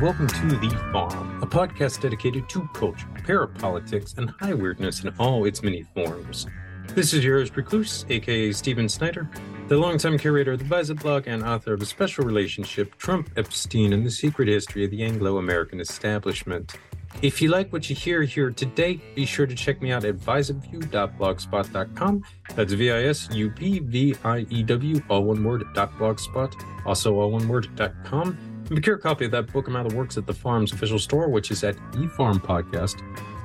welcome to The Farm, a podcast dedicated to culture, parapolitics, and high weirdness in all its many forms. This is your host, Recluse, aka Steven Snyder, the longtime curator of the Visup blog and author of A Special Relationship Trump, Epstein, and the Secret History of the Anglo American Establishment. If you like what you hear here today, be sure to check me out at visupview.blogspot.com. That's V I S U P V I E W, all one word, dot blogspot, also all one word, dot com. Procure a copy of that book amount of works at the farm's official store, which is at eFarm Podcast.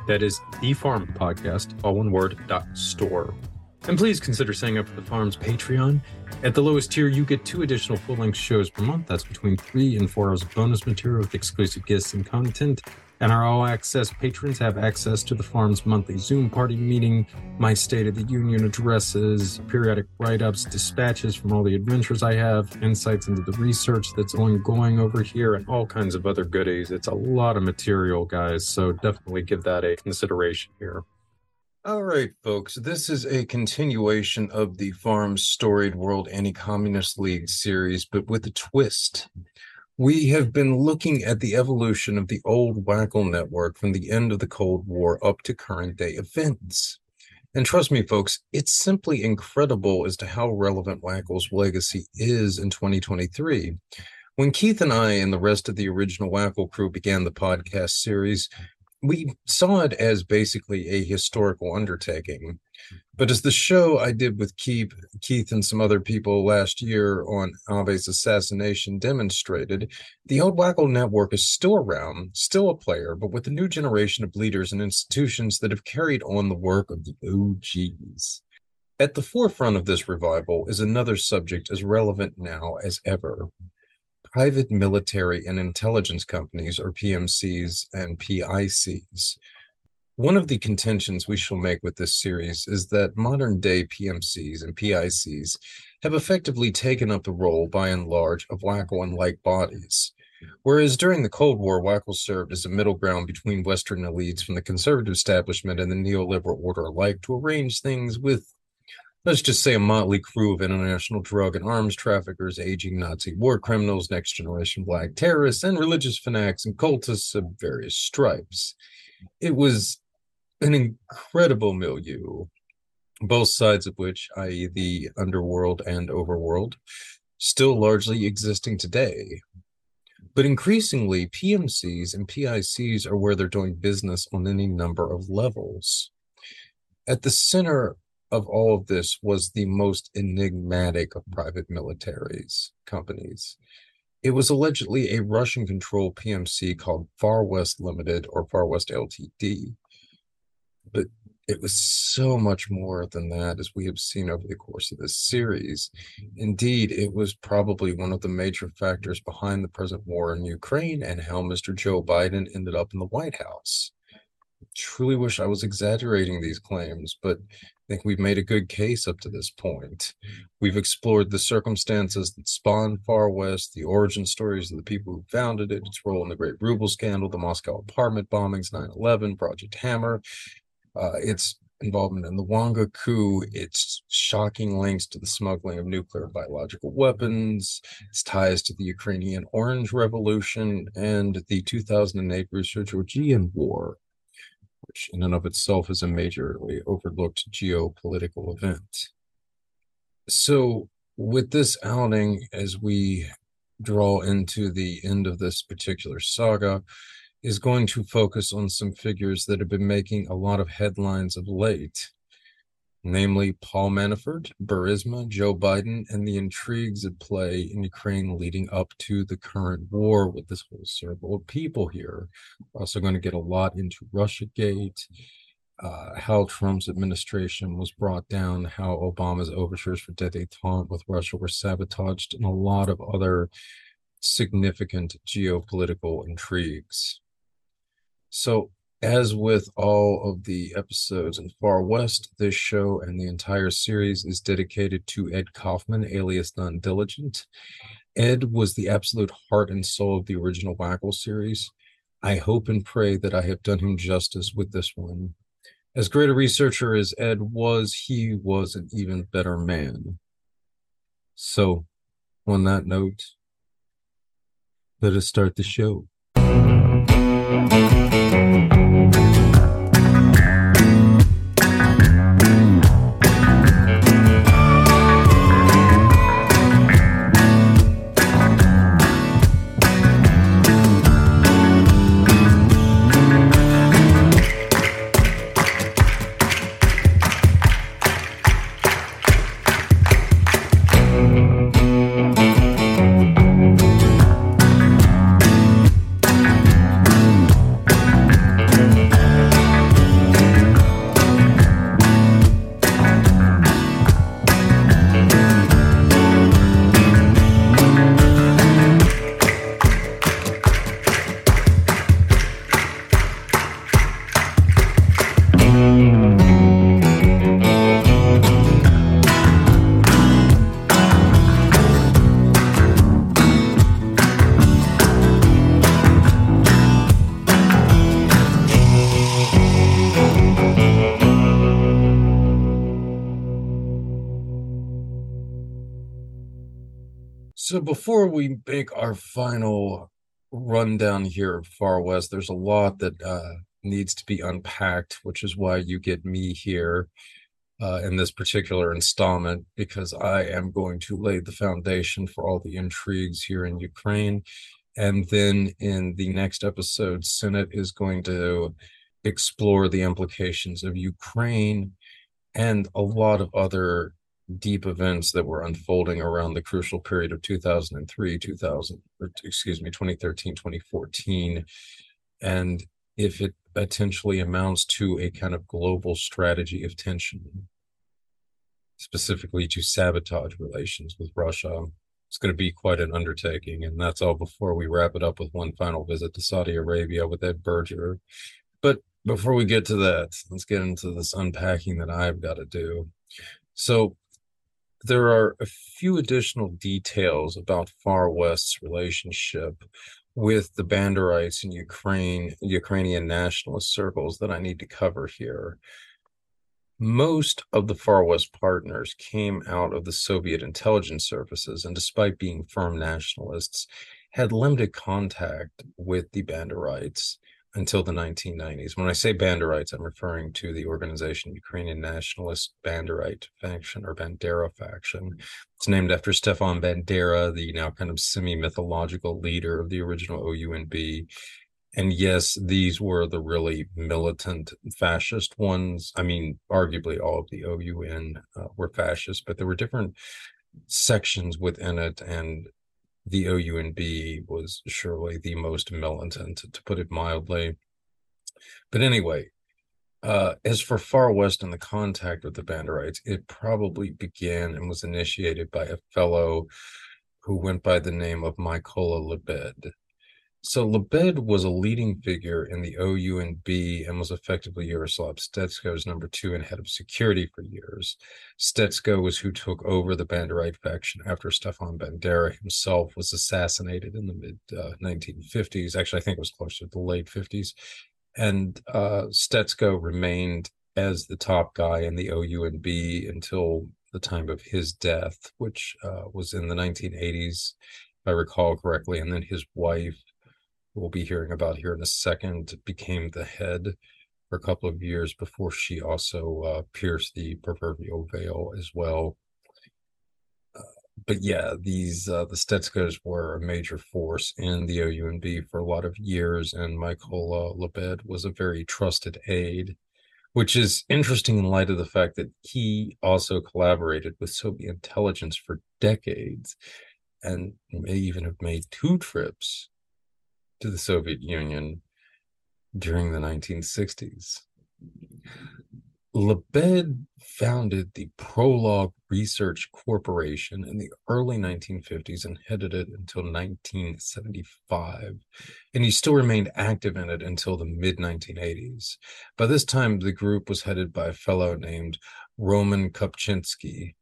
That is eFarm Podcast, all one word, dot store. And please consider signing up for the farm's Patreon. At the lowest tier, you get two additional full length shows per month. That's between three and four hours of bonus material with exclusive guests and content. And our all access patrons have access to the farm's monthly Zoom party meeting, my State of the Union addresses, periodic write ups, dispatches from all the adventures I have, insights into the research that's ongoing over here, and all kinds of other goodies. It's a lot of material, guys, so definitely give that a consideration here. All right, folks, this is a continuation of the Farm's Storied World Anti Communist League series, but with a twist we have been looking at the evolution of the old WACL network from the end of the Cold War up to current day events. And trust me, folks, it's simply incredible as to how relevant WACL's legacy is in 2023. When Keith and I and the rest of the original WACL crew began the podcast series, we saw it as basically a historical undertaking. But as the show I did with Keith, Keith and some other people last year on Abe's assassination demonstrated, the old WACL network is still around, still a player, but with a new generation of leaders and institutions that have carried on the work of the OGs. At the forefront of this revival is another subject as relevant now as ever private military and intelligence companies, or PMCs and PICs. One of the contentions we shall make with this series is that modern day PMCs and PICs have effectively taken up the role, by and large, of WACL and like bodies. Whereas during the Cold War, WACL served as a middle ground between Western elites from the conservative establishment and the neoliberal order alike to arrange things with let's just say a motley crew of international drug and arms traffickers, aging Nazi war criminals, next generation black terrorists, and religious fanatics and cultists of various stripes. It was an incredible milieu, both sides of which, i.e., the underworld and overworld, still largely existing today. But increasingly, PMCs and PICs are where they're doing business on any number of levels. At the center of all of this was the most enigmatic of private militaries companies. It was allegedly a Russian controlled PMC called Far West Limited or Far West LTD. But it was so much more than that, as we have seen over the course of this series. Indeed, it was probably one of the major factors behind the present war in Ukraine and how Mr. Joe Biden ended up in the White House. I Truly wish I was exaggerating these claims, but I think we've made a good case up to this point. We've explored the circumstances that spawned Far West, the origin stories of the people who founded it, its role in the Great Ruble scandal, the Moscow apartment bombings, 9 11, Project Hammer, uh, its involvement in the Wonga coup, its shocking links to the smuggling of nuclear biological weapons, its ties to the Ukrainian Orange Revolution, and the 2008 Russo Georgian War which in and of itself is a majorly overlooked geopolitical event. So, with this outing, as we draw into the end of this particular saga, is going to focus on some figures that have been making a lot of headlines of late namely Paul Manafort, Burisma, Joe Biden, and the intrigues at play in Ukraine leading up to the current war with this whole circle of people here. We're also going to get a lot into Russiagate, uh, how Trump's administration was brought down, how Obama's overtures for detente with Russia were sabotaged, and a lot of other significant geopolitical intrigues. So as with all of the episodes in Far West, this show and the entire series is dedicated to Ed Kaufman, alias Non Diligent. Ed was the absolute heart and soul of the original WACL series. I hope and pray that I have done him justice with this one. As great a researcher as Ed was, he was an even better man. So, on that note, let us start the show. So before we make our final rundown here of Far West, there's a lot that uh, needs to be unpacked, which is why you get me here uh, in this particular installment, because I am going to lay the foundation for all the intrigues here in Ukraine. And then in the next episode, Senate is going to explore the implications of Ukraine and a lot of other deep events that were unfolding around the crucial period of 2003 2000 or excuse me 2013 2014 and if it potentially amounts to a kind of global strategy of tension specifically to sabotage relations with russia it's going to be quite an undertaking. And that's all before we wrap it up with one final visit to saudi arabia with ed berger but before we get to that let's get into this unpacking that i've got to do. So there are a few additional details about Far West's relationship with the Banderites and Ukraine, Ukrainian nationalist circles that I need to cover here. Most of the Far West partners came out of the Soviet intelligence services, and despite being firm nationalists, had limited contact with the Banderites until the 1990s. When I say Banderites, I'm referring to the organization Ukrainian Nationalist Banderite Faction or Bandera Faction. It's named after Stefan Bandera, the now kind of semi mythological leader of the original OUNB. And yes, these were the really militant fascist ones. I mean, arguably all of the OUN uh, were fascist, but there were different sections within it and the OUNB was surely the most militant, to put it mildly. But anyway, uh, as for Far West and the contact with the Banderites, it probably began and was initiated by a fellow who went by the name of Mykola Lebed. So Lebed was a leading figure in the OUNB and was effectively Yaroslav Stetsko's number two and head of security for years. Stetsko was who took over the Banderite faction after Stefan Bandera himself was assassinated in the mid uh, 1950s. Actually, I think it was closer to the late 50s. And uh, Stetsko remained as the top guy in the OUNB until the time of his death, which uh, was in the 1980s, if I recall correctly. And then his wife, we'll be hearing about here in a second, became the head for a couple of years before she also uh, pierced the proverbial veil as well. Uh, but yeah, these uh, the Stetskos were a major force in the OUNB for a lot of years, and Mykola Lebed was a very trusted aide, which is interesting in light of the fact that he also collaborated with Soviet intelligence for decades, and may even have made two trips to the Soviet Union during the 1960s. Lebed founded the Prolog Research Corporation in the early 1950s and headed it until 1975. And he still remained active in it until the mid 1980s. By this time, the group was headed by a fellow named Roman Kupchinsky,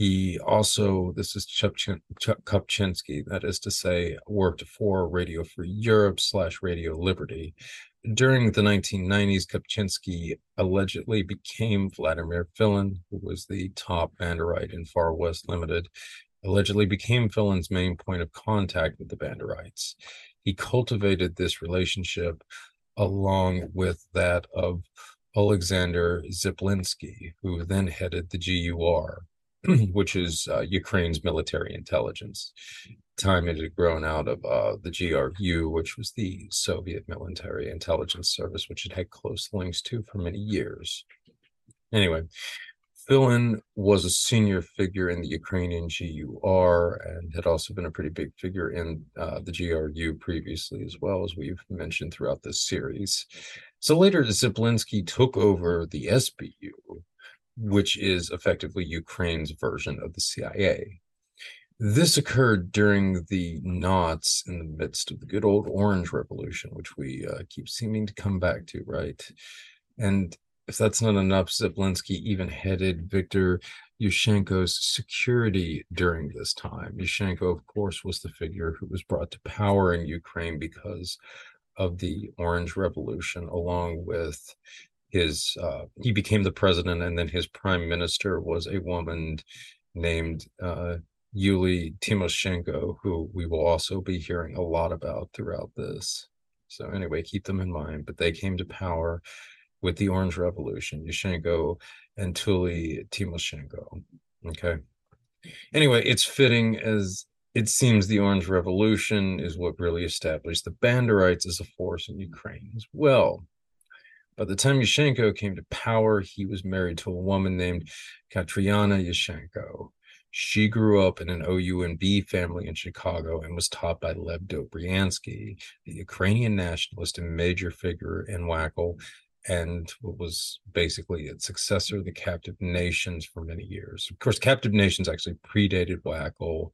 he also, this is Kupchinsky, that is to say, worked for Radio Free Europe slash Radio Liberty. During the 1990s, Kupchinsky allegedly became Vladimir Filin, who was the top Banderite in Far West Limited, allegedly became Filin's main point of contact with the Banderites. he cultivated this relationship along with that of Alexander Skipalskyi, who then headed the GUR, which is uh, Ukraine's military intelligence. Time it had grown out of uh, the GRU, which was the Soviet military intelligence service, which it had close links to for many years. Anyway, Filin was a senior figure in the Ukrainian GUR and had also been a pretty big figure in uh, the GRU previously, as well as we've mentioned throughout this series. So later, Skipalskyi took over the SBU, which is effectively Ukraine's version of the CIA. This occurred during the knots in the midst of the good old Orange Revolution, which we uh, keep seeming to come back to, right? And if that's not enough, Skipalskyi even headed Viktor Yushchenko's security during this time. Yushchenko, of course, was the figure who was brought to power in Ukraine because of the Orange Revolution, along with his uh, he became the president and then his prime minister was a woman named uh, Yulia Tymoshenko, who we will also be hearing a lot about throughout this. So anyway, keep them in mind. But they came to power with the Orange Revolution, Yushchenko and Yulia Tymoshenko. Okay. Anyway, it's fitting as it seems the Orange Revolution is what really established the Banderites as a force in Ukraine as well. By the time Yushchenko came to power, he was married to a woman named Katriana Yushchenko. She grew up in an OUNB family in Chicago and was taught by Lev Dobriansky, the Ukrainian nationalist and major figure in WACL, and what was basically its successor, the Captive Nations, for many years. Of course, Captive Nations actually predated WACL.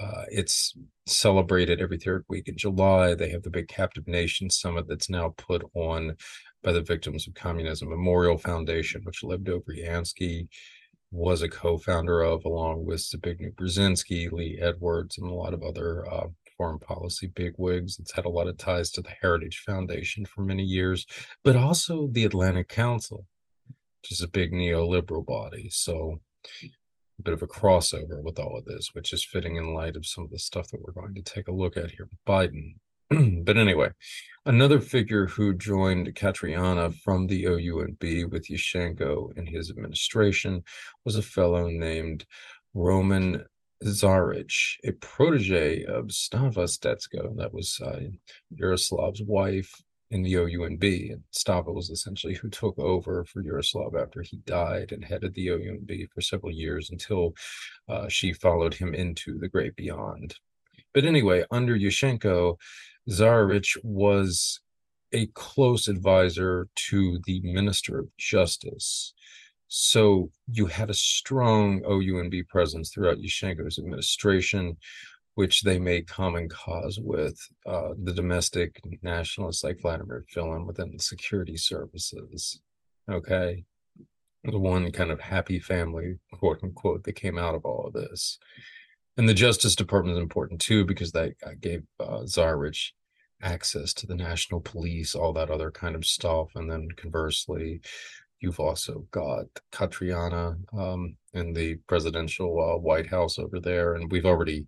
Uh, it's celebrated every third week in July. They have the big Captive Nations Summit that's now put on by the Victims of Communism Memorial Foundation, which Dobriansky was a co-founder of, along with Zbigniew Brzezinski, Lee Edwards, and a lot of other uh, foreign policy bigwigs. It's had a lot of ties to the Heritage Foundation for many years, but also the Atlantic Council, which is a big neoliberal body. So a bit of a crossover with all of this, which is fitting in light of some of the stuff that we're going to take a look at here with Biden. but anyway, another figure who joined Katriana from the OUNB with Yushchenko in his administration was a fellow named Roman Zvarych, a protege of Slava Stetsko, that was uh, Yaroslav's wife in the OUNB. And Slava was essentially who took over for Yaroslav after he died and headed the OUNB for several years until uh, she followed him into the great beyond. But anyway, under Yushchenko, Zvarych was a close advisor to the Minister of Justice. So you had a strong OUNB presence throughout Yushchenko's administration, which they made common cause with uh, the domestic nationalists like Vladimir Filin within the security services. Okay. The one kind of happy family, quote unquote, that came out of all of this. And the Justice Department is important too, because they uh, gave uh, Zvarych access to the national police, all that other kind of stuff. And then conversely, you've also got Katriana um, in the presidential uh, White House over there. And we've already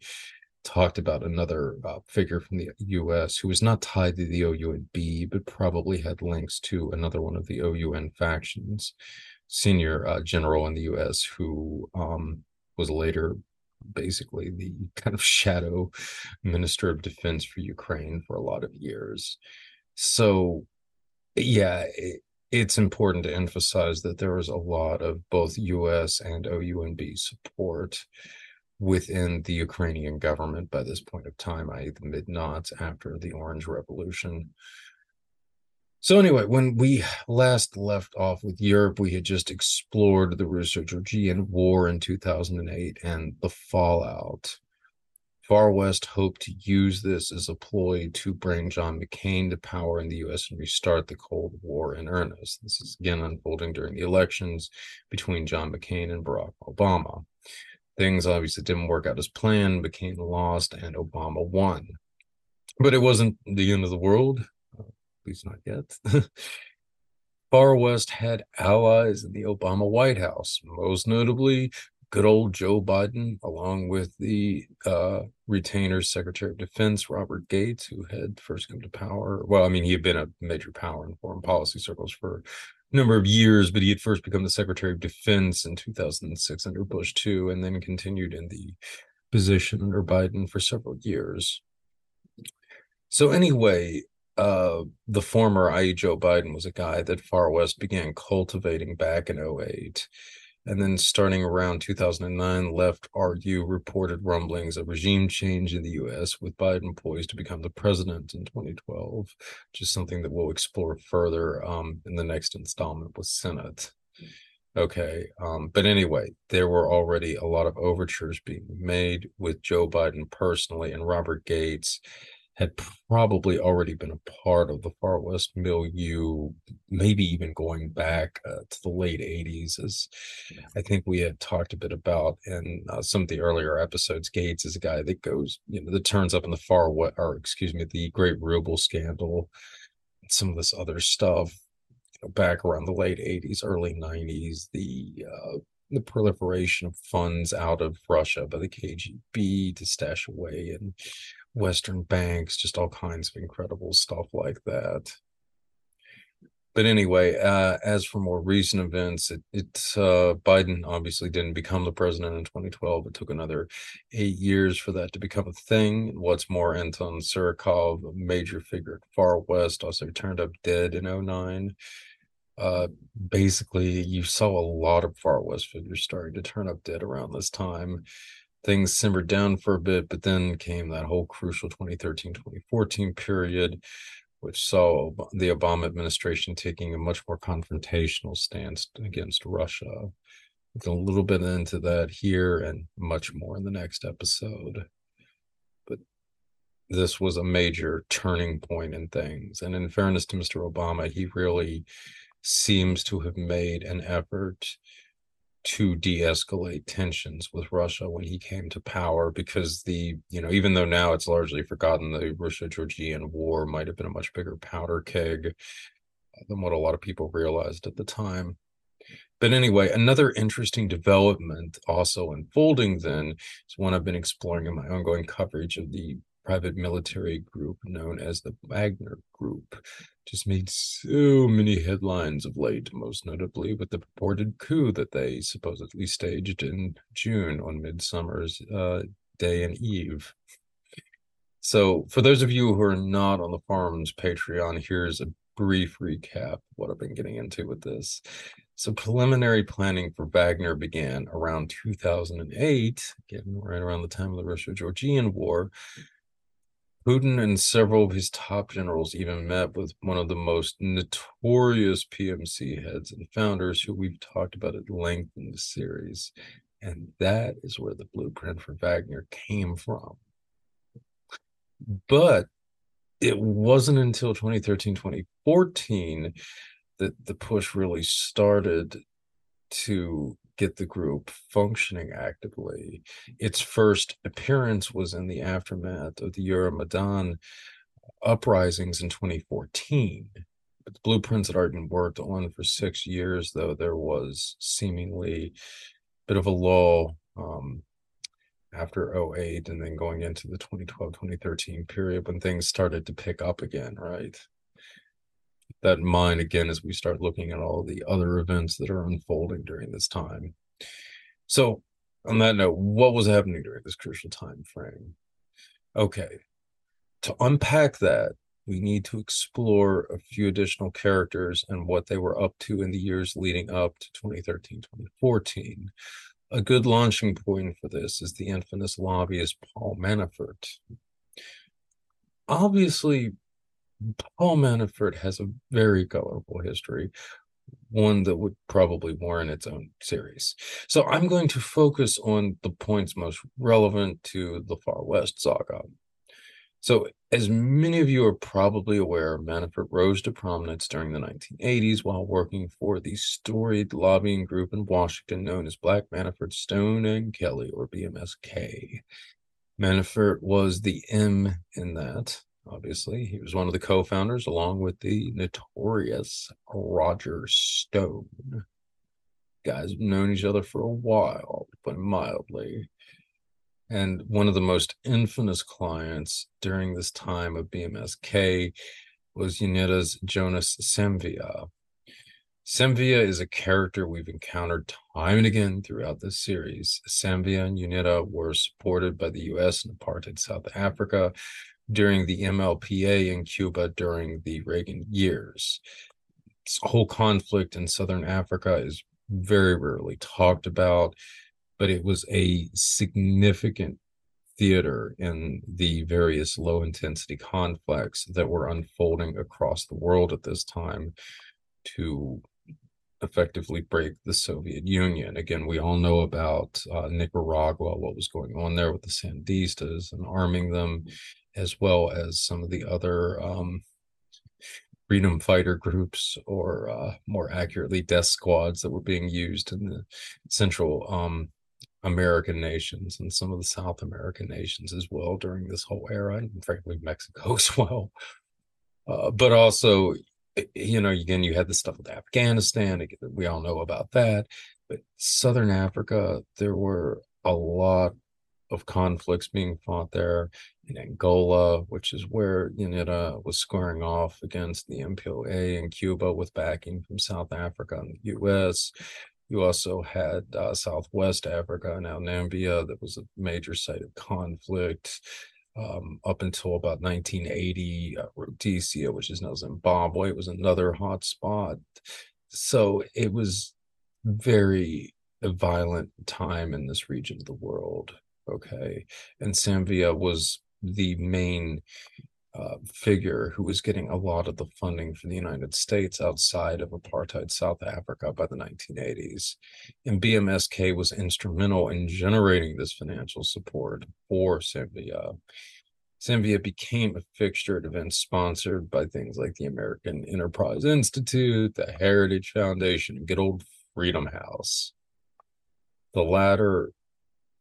talked about another uh, figure from the US who was not tied to the OUNB, but probably had links to another one of the OUN factions, senior uh, general in the US who um, was later basically the kind of shadow minister of defense for Ukraine for a lot of years. So, yeah, it, it's important to emphasize that there was a lot of both US and OUNB support within the Ukrainian government by this point of time, i.e., the mid knots after the Orange Revolution. So anyway, when we last left off with Europe, we had just explored the Russo-Georgian War in 2008 and the fallout. Far West hoped to use this as a ploy to bring John McCain to power in the U.S. and restart the Cold War in earnest. This is again unfolding during the elections between John McCain and Barack Obama. Things obviously didn't work out as planned. McCain lost and Obama won. But it wasn't the end of the world least not yet. Far West had allies in the Obama White House, most notably good old Joe Biden, along with the uh, retainer Secretary of Defense Robert Gates, who had first come to power. Well, I mean, he had been a major power in foreign policy circles for a number of years, but he had first become the Secretary of Defense in 2006 under Bush II, and then continued in the position under Biden for several years. So anyway, uh, the former i.e. Joe Biden was a guy that Far West began cultivating back in 08. And then starting around 2009, left RU reported rumblings of regime change in the US with Biden poised to become the president in 2012, which is something that we'll explore further um, in the next installment with Senate. Okay. Um, but anyway, there were already a lot of overtures being made with Joe Biden personally and Robert Gates had probably already been a part of the far west milieu, maybe even going back uh, to the late 80s, as I think we had talked a bit about in uh, some of the earlier episodes. Gates is a guy that goes, you know, that turns up in the far west, or excuse me, the Great Ruble scandal, some of this other stuff you know, back around the late 80s, early 90s, the uh, the proliferation of funds out of Russia by the KGB to stash away and Western banks, just all kinds of incredible stuff like that. But anyway, uh, as for more recent events, it, it uh, Biden obviously didn't become the president in 2012. It took another eight years for that to become a thing. What's more, Anton Surikov, a major figure at Far West, also turned up dead in 09. Uh, basically, you saw a lot of Far West figures starting to turn up dead around this time things simmered down for a bit, but then came that whole crucial 2013 2014 period, which saw the Obama administration taking a much more confrontational stance against Russia. a little bit into that here and much more in the next episode. But this was a major turning point in things. And in fairness to Mr. Obama, he really seems to have made an effort to de-escalate tensions with Russia when he came to power because the you know even though now it's largely forgotten the Russia-Georgian war might have been a much bigger powder keg than what a lot of people realized at the time. But anyway, another interesting development also unfolding then is one I've been exploring in my ongoing coverage of the private military group known as the Wagner Group. Just made so many headlines of late, most notably with the purported coup that they supposedly staged in June on Midsummer's uh, Day and Eve. So, for those of you who are not on the farm's Patreon, here's a brief recap of what I've been getting into with this. So, preliminary planning for Wagner began around 2008, again, right around the time of the Russo Georgian War, Putin and several of his top generals even met with one of the most notorious PMC heads and founders who we've talked about at length in the series. And that is where the blueprint for Wagner came from. But it wasn't until 2013, 2014 that the push really started to get the group functioning actively. Its first appearance was in the aftermath of the Euromaidan uprisings in 2014. But the blueprints had already been worked on for six years, though there was seemingly a bit of a lull um, after 08 and then going into the 2012 2013 period when things started to pick up again, right? That in mind again as we start looking at all the other events that are unfolding during this time. So, on that note, what was happening during this crucial time frame? Okay, to unpack that, we need to explore a few additional characters and what they were up to in the years leading up to 2013 2014. A good launching point for this is the infamous lobbyist Paul Manafort. Obviously, Paul Manafort has a very colorful history, one that would probably warrant its own series. So I'm going to focus on the points most relevant to the Far West saga. So, as many of you are probably aware, Manafort rose to prominence during the 1980s while working for the storied lobbying group in Washington known as Black Manafort Stone and Kelly, or BMSK. Manafort was the M in that, obviously. He was one of the co founders, along with the notorious Roger Stone. guys have known each other for a while, but mildly. And one of the most infamous clients during this time of BMSK was UNITA's Jonas Savimbi. Savimbi is a character we've encountered time and again throughout this series. Savimbi and UNITA were supported by the US and apartheid South Africa during the MPLA in Cuba during the Reagan years. This whole conflict in Southern Africa is very rarely talked about, but it was a significant theater in the various low intensity conflicts that were unfolding across the world at this time to effectively break the Soviet Union. Again, we all know about uh, Nicaragua, what was going on there with the Sandistas and arming them, as well as some of the other um, freedom fighter groups, or uh, more accurately, death squads that were being used in the Central um, American nations and some of the South American nations as well during this whole era, and frankly, Mexico as well. Uh, but also, you know, again, you had the stuff with Afghanistan. We all know about that. But Southern Africa, there were a lot of conflicts being fought there in Angola, which is where UNITA was squaring off against the MPLA in Cuba with backing from South Africa and the US. You also had uh, Southwest Africa, now Namibia, that was a major site of conflict um, up until about 1980. Uh, Rhodesia, which is now Zimbabwe, was another hot spot. So it was very a violent time in this region of the world. Okay. And Savimbi was the main uh, figure who was getting a lot of the funding for the United States outside of apartheid South Africa by the 1980s. And BMSK was instrumental in generating this financial support for Savimbi. Savimbi became a fixture at events sponsored by things like the American Enterprise Institute, the Heritage Foundation, and good old Freedom House. The latter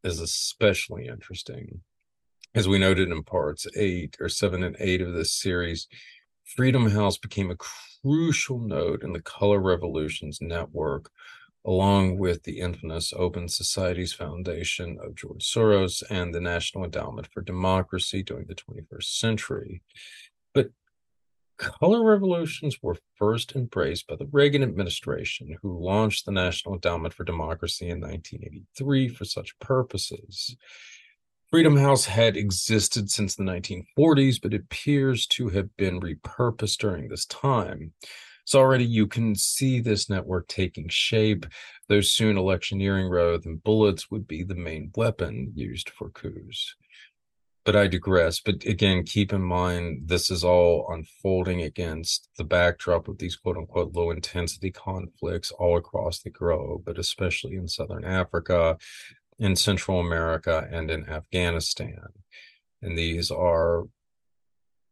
is especially interesting as we noted in parts eight or seven and eight of this series, Freedom House became a crucial node in the Color Revolutions network, along with the infamous Open Societies Foundation of George Soros and the National Endowment for Democracy during the 21st century. Color revolutions were first embraced by the Reagan administration, who launched the National Endowment for Democracy in 1983 for such purposes. Freedom House had existed since the 1940s, but appears to have been repurposed during this time. So already you can see this network taking shape, though soon electioneering rather than bullets would be the main weapon used for coups. But I digress. But again, keep in mind this is all unfolding against the backdrop of these quote unquote low intensity conflicts all across the globe, but especially in Southern Africa, in Central America and in Afghanistan. And these are,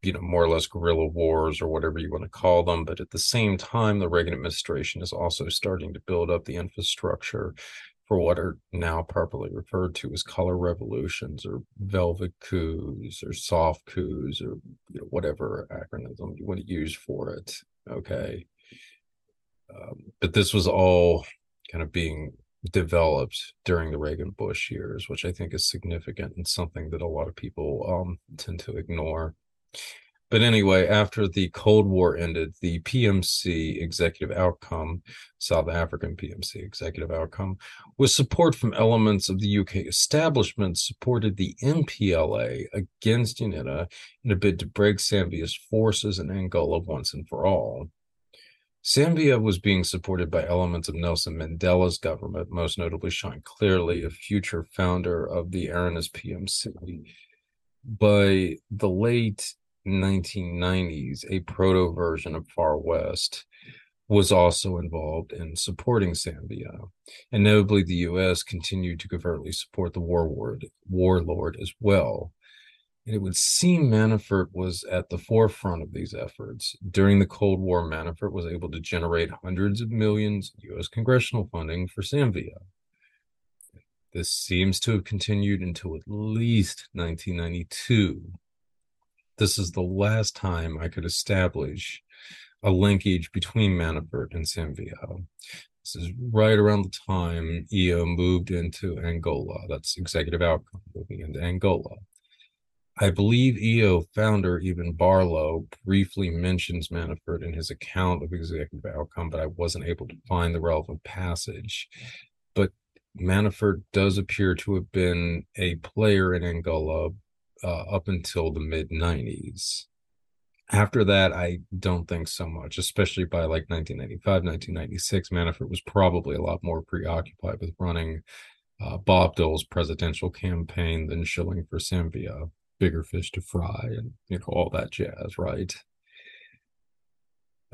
you know, more or less guerrilla wars or whatever you want to call them. But at the same time, the Reagan administration is also starting to build up the infrastructure for what are now properly referred to as color revolutions or velvet coups or soft coups or you know, whatever acronym you want to use for it. Okay. Um, but this was all kind of being developed during the Reagan Bush years, which I think is significant and something that a lot of people um, tend to ignore. But anyway, after the Cold War ended, the PMC executive outcome, South African PMC executive outcome, with support from elements of the UK establishment supported the MPLA against UNITA in a bid to break Savimbi's forces in Angola once and for all. Samvia was being supported by elements of Nelson Mandela's government, most notably Sean Cleary, a future founder of the Arena PMC. By the late 1990s, a proto version of Far West was also involved in supporting Savimbi. And notably, the US continued to covertly support the warlord, warlord as well. And it would seem Manafort was at the forefront of these efforts. During the Cold War, Manafort was able to generate hundreds of millions of U.S. congressional funding for Savimbi. This seems to have continued until at least 1992. This is the last time I could establish a linkage between Manafort and Savimbi. This is right around the time EO moved into Angola. That's executive outcome moving into Angola. I believe EO founder Eeben Barlow briefly mentions Manafort in his account of executive outcome, but I wasn't able to find the relevant passage. But Manafort does appear to have been a player in Angola uh, up until the mid 90s. After that, I don't think so much, especially by like 1995, 1996. Manafort was probably a lot more preoccupied with running uh, Bob Dole's presidential campaign than shilling for Savimbi bigger fish to fry and you know all that jazz right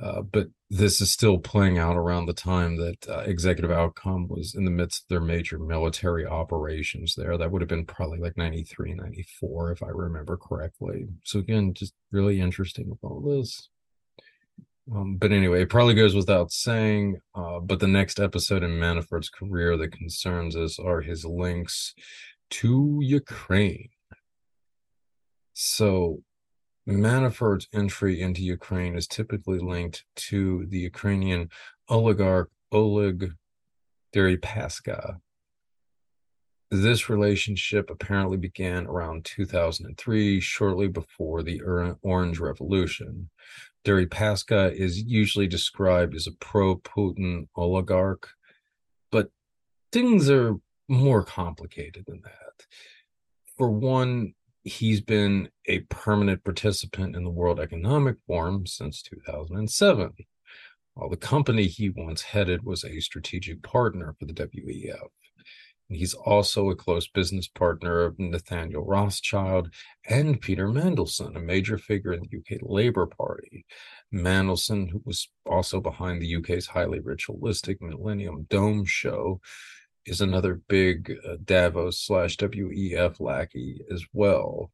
uh, but this is still playing out around the time that uh, executive outcome was in the midst of their major military operations there that would have been probably like 93 94 if i remember correctly so again just really interesting with all this um, but anyway, it probably goes without saying. Uh, but the next episode in Manafort's career that concerns us are his links to Ukraine. So Manafort's entry into Ukraine is typically linked to the Ukrainian oligarch Oleg Deripaska. This relationship apparently began around 2003, shortly before the Orange Revolution. Deripaska is usually described as a pro Putin oligarch, but things are more complicated than that. For one, he's been a permanent participant in the World Economic Forum since 2007, while the company he once headed was a strategic partner for the WEF. he's also a close business partner of Nathaniel Rothschild and Peter Mandelson, a major figure in the UK Labour Party. Mandelson, who was also behind the UK's highly ritualistic Millennium Dome show, is another big uh, Davos slash WEF lackey as well.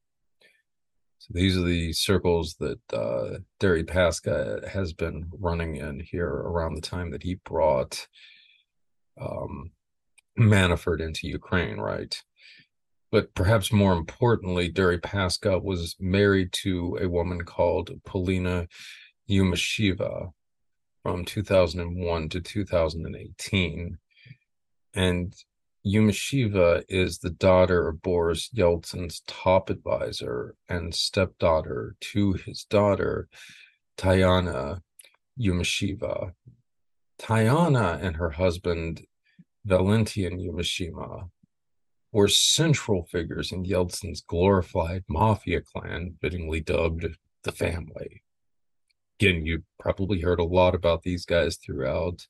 So these are the circles that uh, Deripaska has been running in here around the time that he brought um, Manafort into Ukraine, right? But perhaps more importantly, Deripaska was married to a woman called Polina Yumasheva from 2001 to 2018 and Yumasheva is the daughter of Boris Yeltsin's top advisor and stepdaughter to his daughter, Tayana Yumasheva. Tayana and her husband, Valentin Yumasheva, were central figures in Yeltsin's glorified mafia clan, fittingly dubbed the family. Again, you probably heard a lot about these guys throughout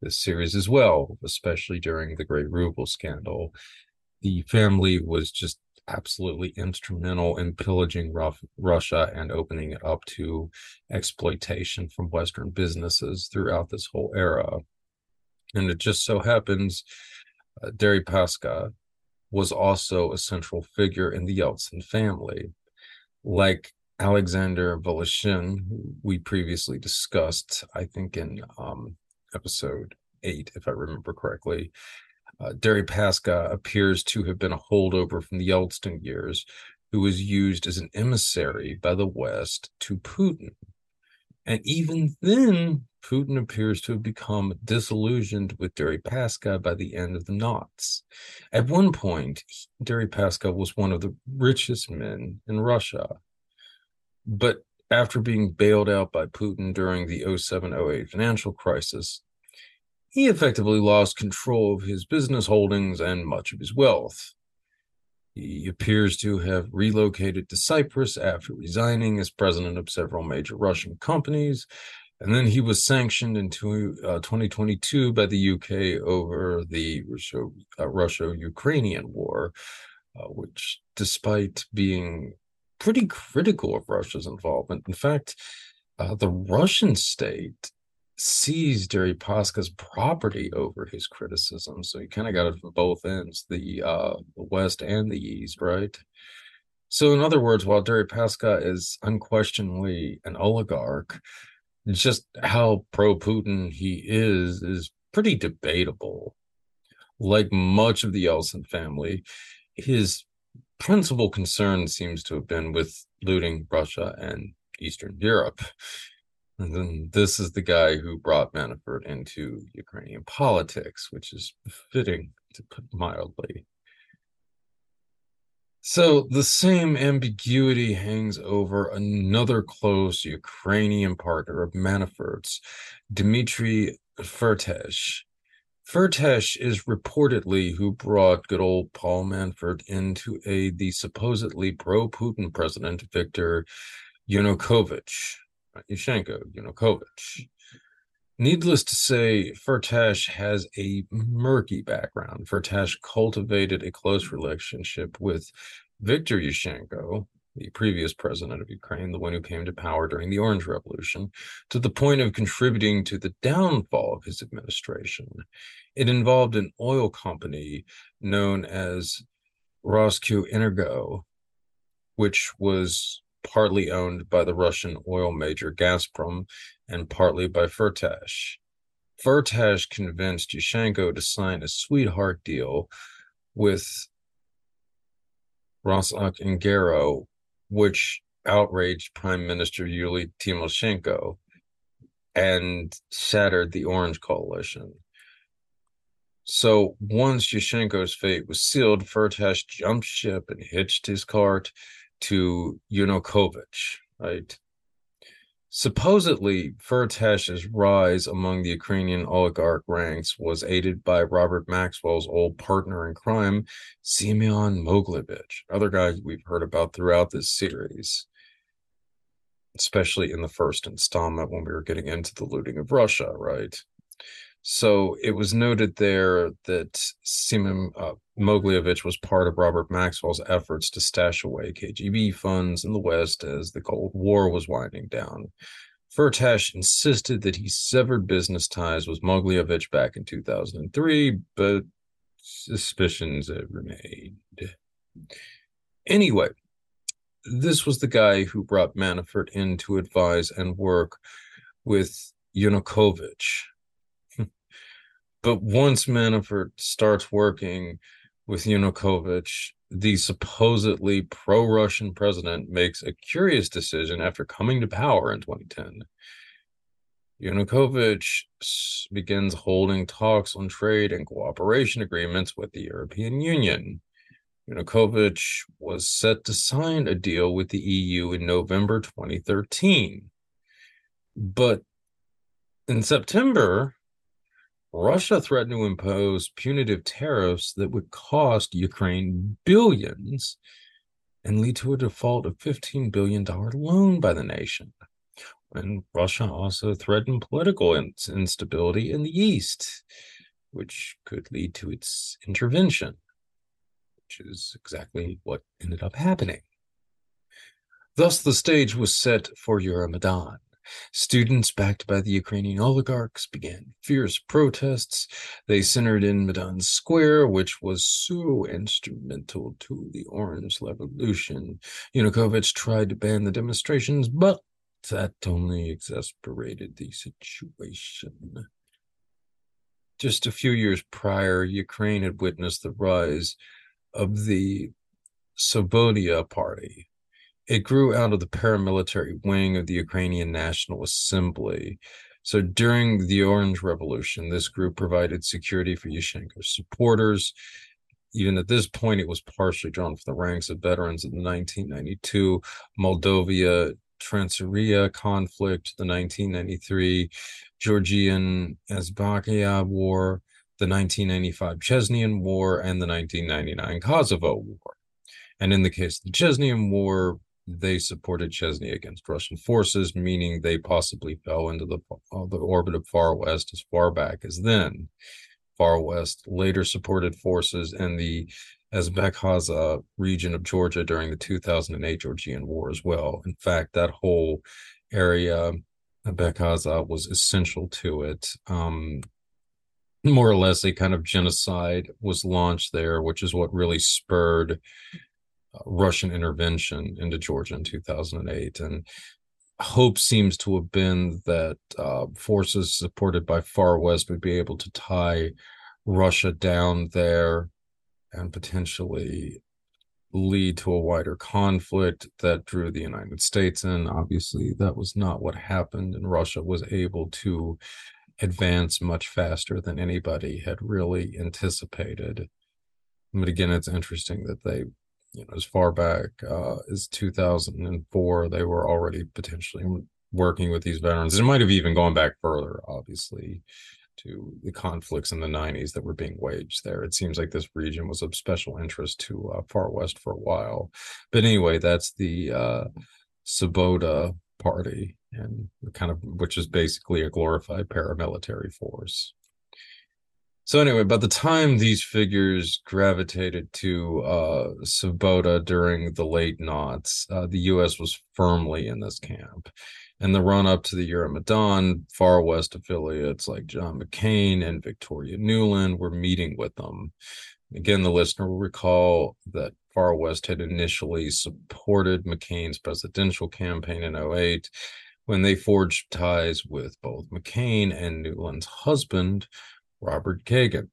this series as well, especially during the Great Ruble scandal. The family was just absolutely instrumental in pillaging Russia and opening it up to exploitation from Western businesses throughout this whole era. And it just so happens uh, Deripaska was also a central figure in the Yeltsin family. Like Alexander Voloshin, we previously discussed, I think in um, episode eight, if I remember correctly. Uh, Deripaska appears to have been a holdover from the Yeltsin years who was used as an emissary by the West to Putin. And even then, Putin appears to have become disillusioned with Deripaska by the end of the Knots. At one point, Deripaska was one of the richest men in Russia. But after being bailed out by Putin during the 07 08 financial crisis, he effectively lost control of his business holdings and much of his wealth. He appears to have relocated to Cyprus after resigning as president of several major Russian companies. And then he was sanctioned in uh, 2022 by the UK over the Russia Ukrainian war, uh, which, despite being pretty critical of Russia's involvement. In fact, uh, the Russian state seized Deripaska's property over his criticism. So he kind of got it from both ends, the uh, the West and the East, right? So, in other words, while Deripaska is unquestionably an oligarch, just how pro Putin he is is pretty debatable. Like much of the Yeltsin family, his principal concern seems to have been with looting Russia and Eastern Europe. And then this is the guy who brought Manafort into Ukrainian politics, which is fitting to put mildly. So the same ambiguity hangs over another close Ukrainian partner of Manafort's, Dmitry Firtash. Firtash is reportedly who brought good old Paul Manafort into aid the supposedly pro-Putin president Viktor Yanukovych, Yushchenko Yanukovych. Needless to say, Firtash has a murky background. Firtash cultivated a close relationship with Viktor Yushchenko, the previous president of Ukraine, the one who came to power during the Orange Revolution, to the point of contributing to the downfall of his administration. It involved an oil company known as Rosenergo, which was partly owned by the Russian oil major Gazprom and partly by Firtash. Firtash convinced Yushchenko to sign a sweetheart deal with Rosenergo, which outraged Prime Minister Yulia Tymoshenko and shattered the Orange Coalition. So once Yushchenko's fate was sealed, Firtash jumped ship and hitched his cart to Yanukovych, right? Supposedly, Firtash's rise among the Ukrainian oligarch ranks was aided by Robert Maxwell's old partner in crime, Semyon Mogilevich, other guy we've heard about throughout this series, especially in the first installment when we were getting into the looting of Russia, right? So it was noted there that Semyon uh, was part of Robert Maxwell's efforts to stash away KGB funds in the West as the Cold War was winding down. Firtash insisted that he severed business ties with Mogilevich back in 2003, but suspicions have remained. Anyway, this was the guy who brought Manafort in to advise and work with Yanukovych, but once Manafort starts working with Yanukovych, the supposedly pro Russian president makes a curious decision after coming to power in 2010. Yanukovych begins holding talks on trade and cooperation agreements with the European Union. Yanukovych was set to sign a deal with the EU in November 2013. But in September, Russia threatened to impose punitive tariffs that would cost Ukraine billions and lead to a default of $15 billion loan by the nation. And Russia also threatened political instability in the East, which could lead to its intervention, which is exactly what ended up happening. Thus, the stage was set for Euromaidan, Students backed by the Ukrainian oligarchs began fierce protests. They centered in Maidan Square, which was so instrumental to the Orange Revolution. Yanukovych tried to ban the demonstrations, but that only exasperated the situation. Just a few years prior, Ukraine had witnessed the rise of the Svoboda Party, it grew out of the paramilitary wing of the Ukrainian National Assembly. So during the Orange Revolution, this group provided security for Yushchenko's supporters. Even at this point, it was partially drawn from the ranks of veterans of the 1992 Moldova Transnistria conflict, the 1993 Georgian Abkhazia War, the 1995 Chechenian War, and the 1999 Kosovo War. And in the case of the Chechenian War, they supported Chechnya against Russian forces, meaning they possibly fell into the, uh, the orbit of Far West as far back as then. Far West later supported forces in the Abkhazia region of Georgia during the 2008 Georgian War as well. In fact, that whole area, Abkhazia, was essential to it. Um, more or less, a kind of genocide was launched there, which is what really spurred Russian intervention into Georgia in 2008. And hope seems to have been that uh, forces supported by Far West would be able to tie Russia down there and potentially lead to a wider conflict that drew the United States in. Obviously, that was not what happened, and Russia was able to advance much faster than anybody had really anticipated. But again, it's interesting that they, you know, as far back uh, as 2004, they were already potentially working with these veterans. It might have even gone back further, obviously, to the conflicts in the 90s that were being waged there. It seems like this region was of special interest to uh, Far West for a while. But anyway, that's the uh, Party, and kind of which is basically a glorified paramilitary force. So anyway, by the time these figures gravitated to uh, during the late noughts, uh, the U.S. was firmly in this camp. In the run up to the Euromaidan, far west affiliates like John McCain and Victoria Nuland were meeting with them. Again, the listener will recall that Far West had initially supported McCain's presidential campaign in 08 when they forged ties with both McCain and Nuland's husband, Robert Kagan.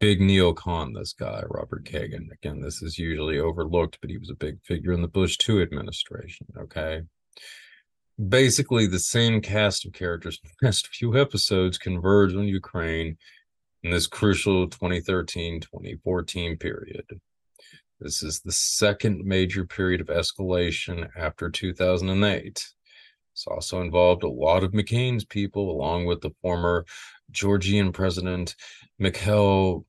Big neocon, this guy, Robert Kagan. Again, this is usually overlooked, but he was a big figure in the Bush 2 administration. Okay basically the same cast of characters in the next few episodes converge on Ukraine in this crucial 2013-2014 period. This is the second major period of escalation after 2008. It's also involved a lot of McCain's people, along with the former Georgian president Mikhail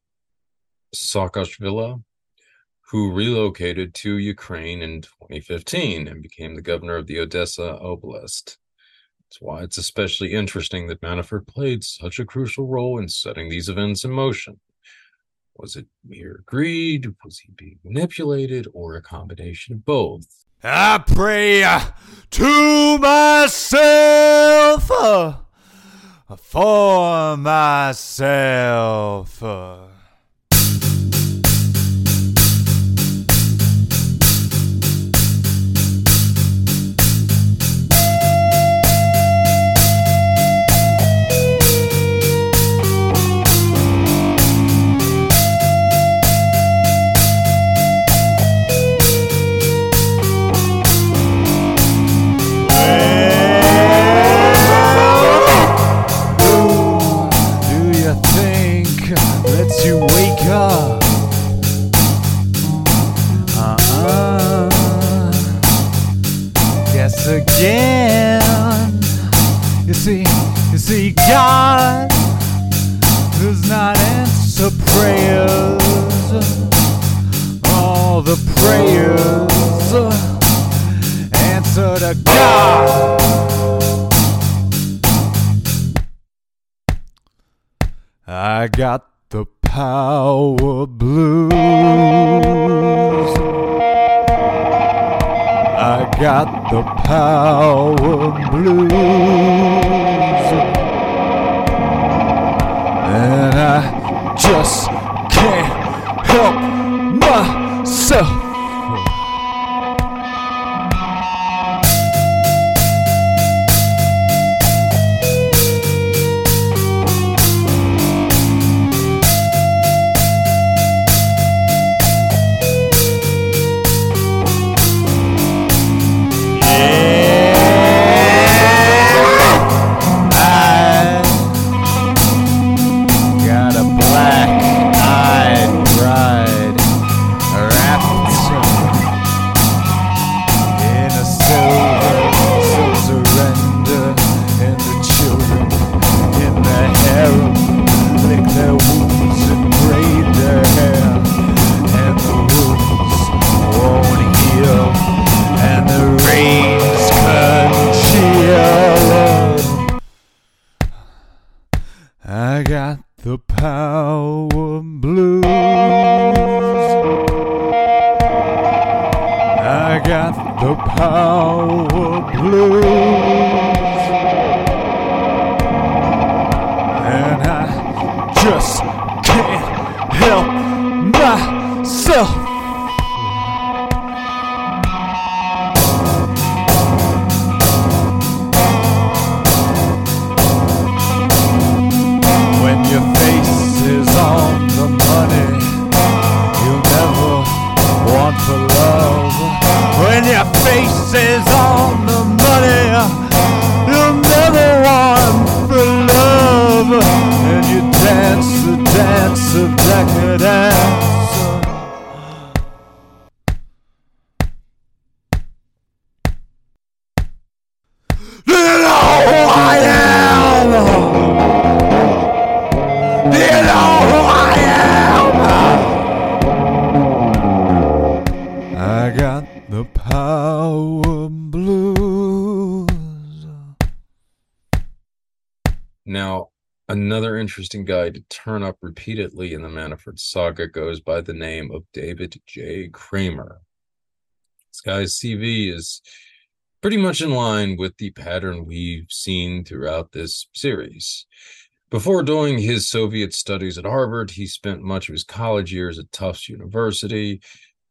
Saakashvili, who relocated to Ukraine in 2015 and became the governor of the Odessa Oblast. That's why it's especially interesting that Manafort played such a crucial role in setting these events in motion. Was it mere greed? Was he being manipulated? Or a combination of both? I pray to myself for myself. myself. Interesting guy to turn up repeatedly in the Manafort saga goes by the name of David J. Kramer. This guy's CV is pretty much in line with the pattern we've seen throughout this series. Before doing his Soviet studies at Harvard, he spent much of his college years at Tufts University.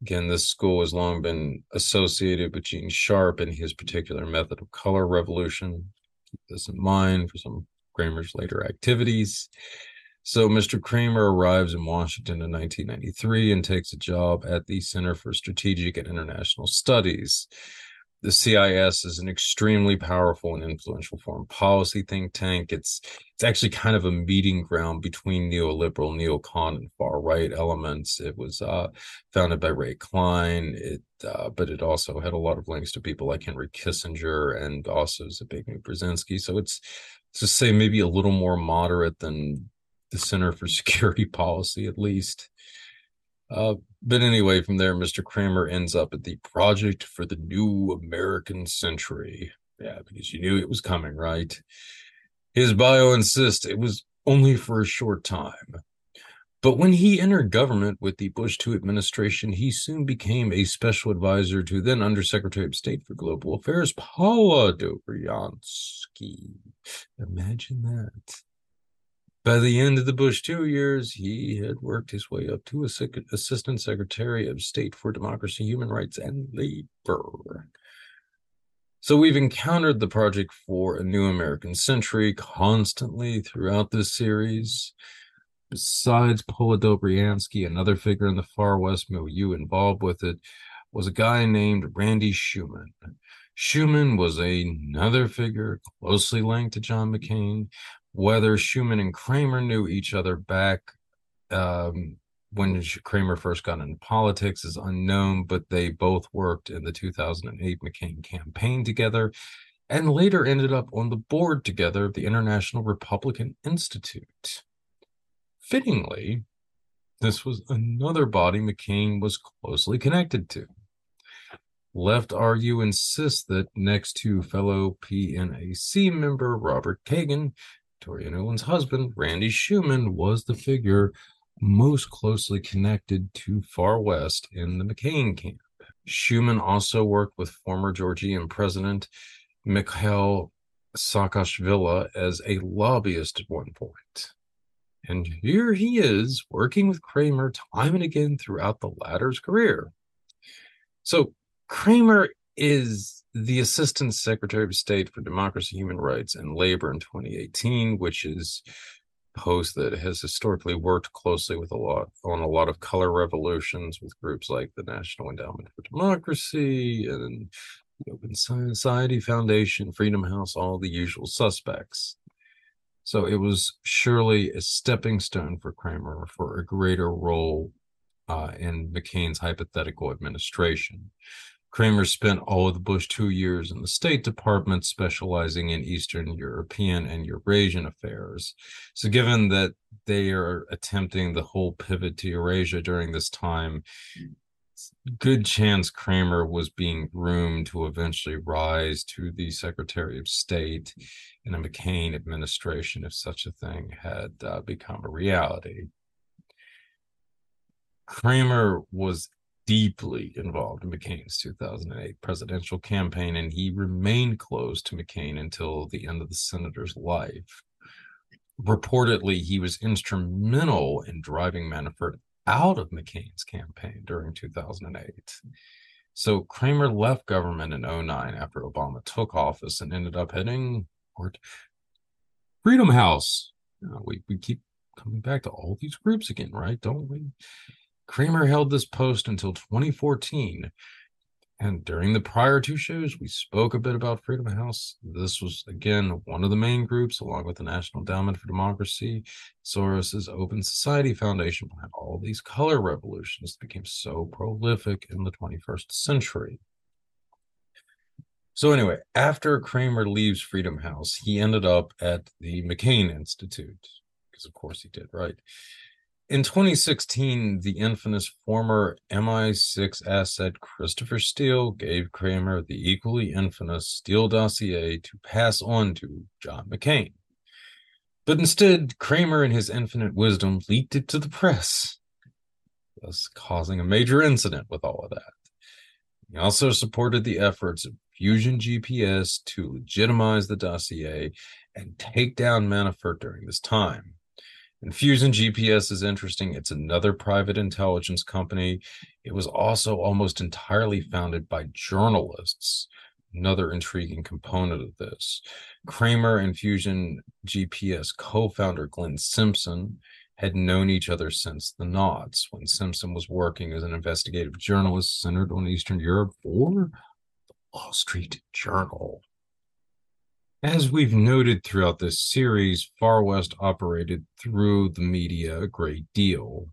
Again, this school has long been associated with Gene Sharp and his particular method of color revolution. Keep this in mind for some Kramer's later activities. So Mr. Kramer arrives in Washington in 1993 and takes a job at the Center for Strategic and International Studies. The CIS is an extremely powerful and influential foreign policy think tank. It's it's actually kind of a meeting ground between neoliberal, neocon, and far right elements. It was uh, founded by Ray Cline. It uh, but it also had a lot of links to people like Henry Kissinger and also Zbigniew Brzezinski. So it's to say maybe a little more moderate than the Center for Security Policy, at least. Uh, but anyway, from there, Mr. Kramer ends up at the Project for the New American Century. Yeah, because you knew it was coming, right? His bio insists it was only for a short time. But when he entered government with the Bush II administration, he soon became a special advisor to then Undersecretary of State for Global Affairs, Paula Dobriansky. Imagine that. By the end of the Bush two years, he had worked his way up to Assistant Secretary of State for Democracy, Human Rights, and Labor. So we've encountered the project for a new American century constantly throughout this series. Besides Paula Dobriansky, another figure in the far west milieu involved with it was a guy named Randy Scheunemann. Scheunemann was another figure closely linked to John McCain, whether Scheunemann and Kramer knew each other back um, when Kramer first got into politics is unknown, but they both worked in the 2008 McCain campaign together and later ended up on the board together of the International Republican Institute. Fittingly, this was another body McCain was closely connected to. Left RU insists that next to fellow PNAC member Robert Kagan, Victoria Nuland's husband, Randy Scheunemann, was the figure most closely connected to Far West in the McCain camp. Scheunemann also worked with former Georgian President Mikhail Saakashvili as a lobbyist at one point. And here he is working with Kramer time and again throughout the latter's career. So Kramer is the Assistant Secretary of State for Democracy, Human Rights, and Labor in 2018, which is post that has historically worked closely with a lot on a lot of color revolutions with groups like the National Endowment for Democracy and the Open Society Foundation, Freedom House, all the usual suspects. So it was surely a stepping stone for Kramer for a greater role uh, in McCain's hypothetical administration. Kramer spent all of the Bush two years in the State Department, specializing in Eastern European and Eurasian affairs. So, given that they are attempting the whole pivot to Eurasia during this time, good chance Kramer was being groomed to eventually rise to the Secretary of State in a McCain administration if such a thing had uh, become a reality. Kramer was deeply involved in McCain's 2008 presidential campaign, and he remained close to McCain until the end of the senator's life. Reportedly, he was instrumental in driving Manafort out of McCain's campaign during 2008. So Kramer left government in 09 after Obama took office and ended up heading Freedom House. We, we keep coming back to all these groups again, right? Don't we? Kramer held this post until 2014. And during the prior two shows, we spoke a bit about Freedom House. This was, again, one of the main groups, along with the National Endowment for Democracy, Soros's Open Society Foundation, behind all these color revolutions that became so prolific in the 21st century. So, anyway, after Kramer leaves Freedom House, he ended up at the McCain Institute, because of course he did, right? In 2016, the infamous former MI6 asset Christopher Steele gave Kramer the equally infamous Steele dossier to pass on to John McCain. But instead, Kramer, in his infinite wisdom, leaked it to the press, thus causing a major incident with all of that. He also supported the efforts of Fusion GPS to legitimize the dossier and take down Manafort during this time. And Fusion GPS is interesting. It's another private intelligence company. It was also almost entirely founded by journalists. Another intriguing component of this. Kramer and Fusion GPS co founder Glenn Simpson had known each other since the Noughts when Simpson was working as an investigative journalist centered on Eastern Europe for Wall Street Journal. As we've noted throughout this series, Far West operated through the media a great deal.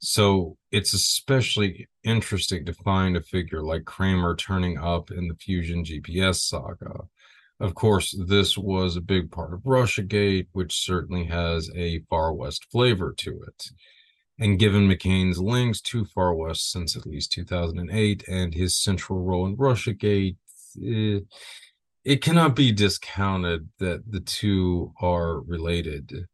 So it's especially interesting to find a figure like Kramer turning up in the Fusion GPS saga. Of course, this was a big part of Russiagate, which certainly has a Far West flavor to it. And given McCain's links to Far West since at least 2008 and his central role in Russiagate, it, eh, it cannot be discounted that the two are related.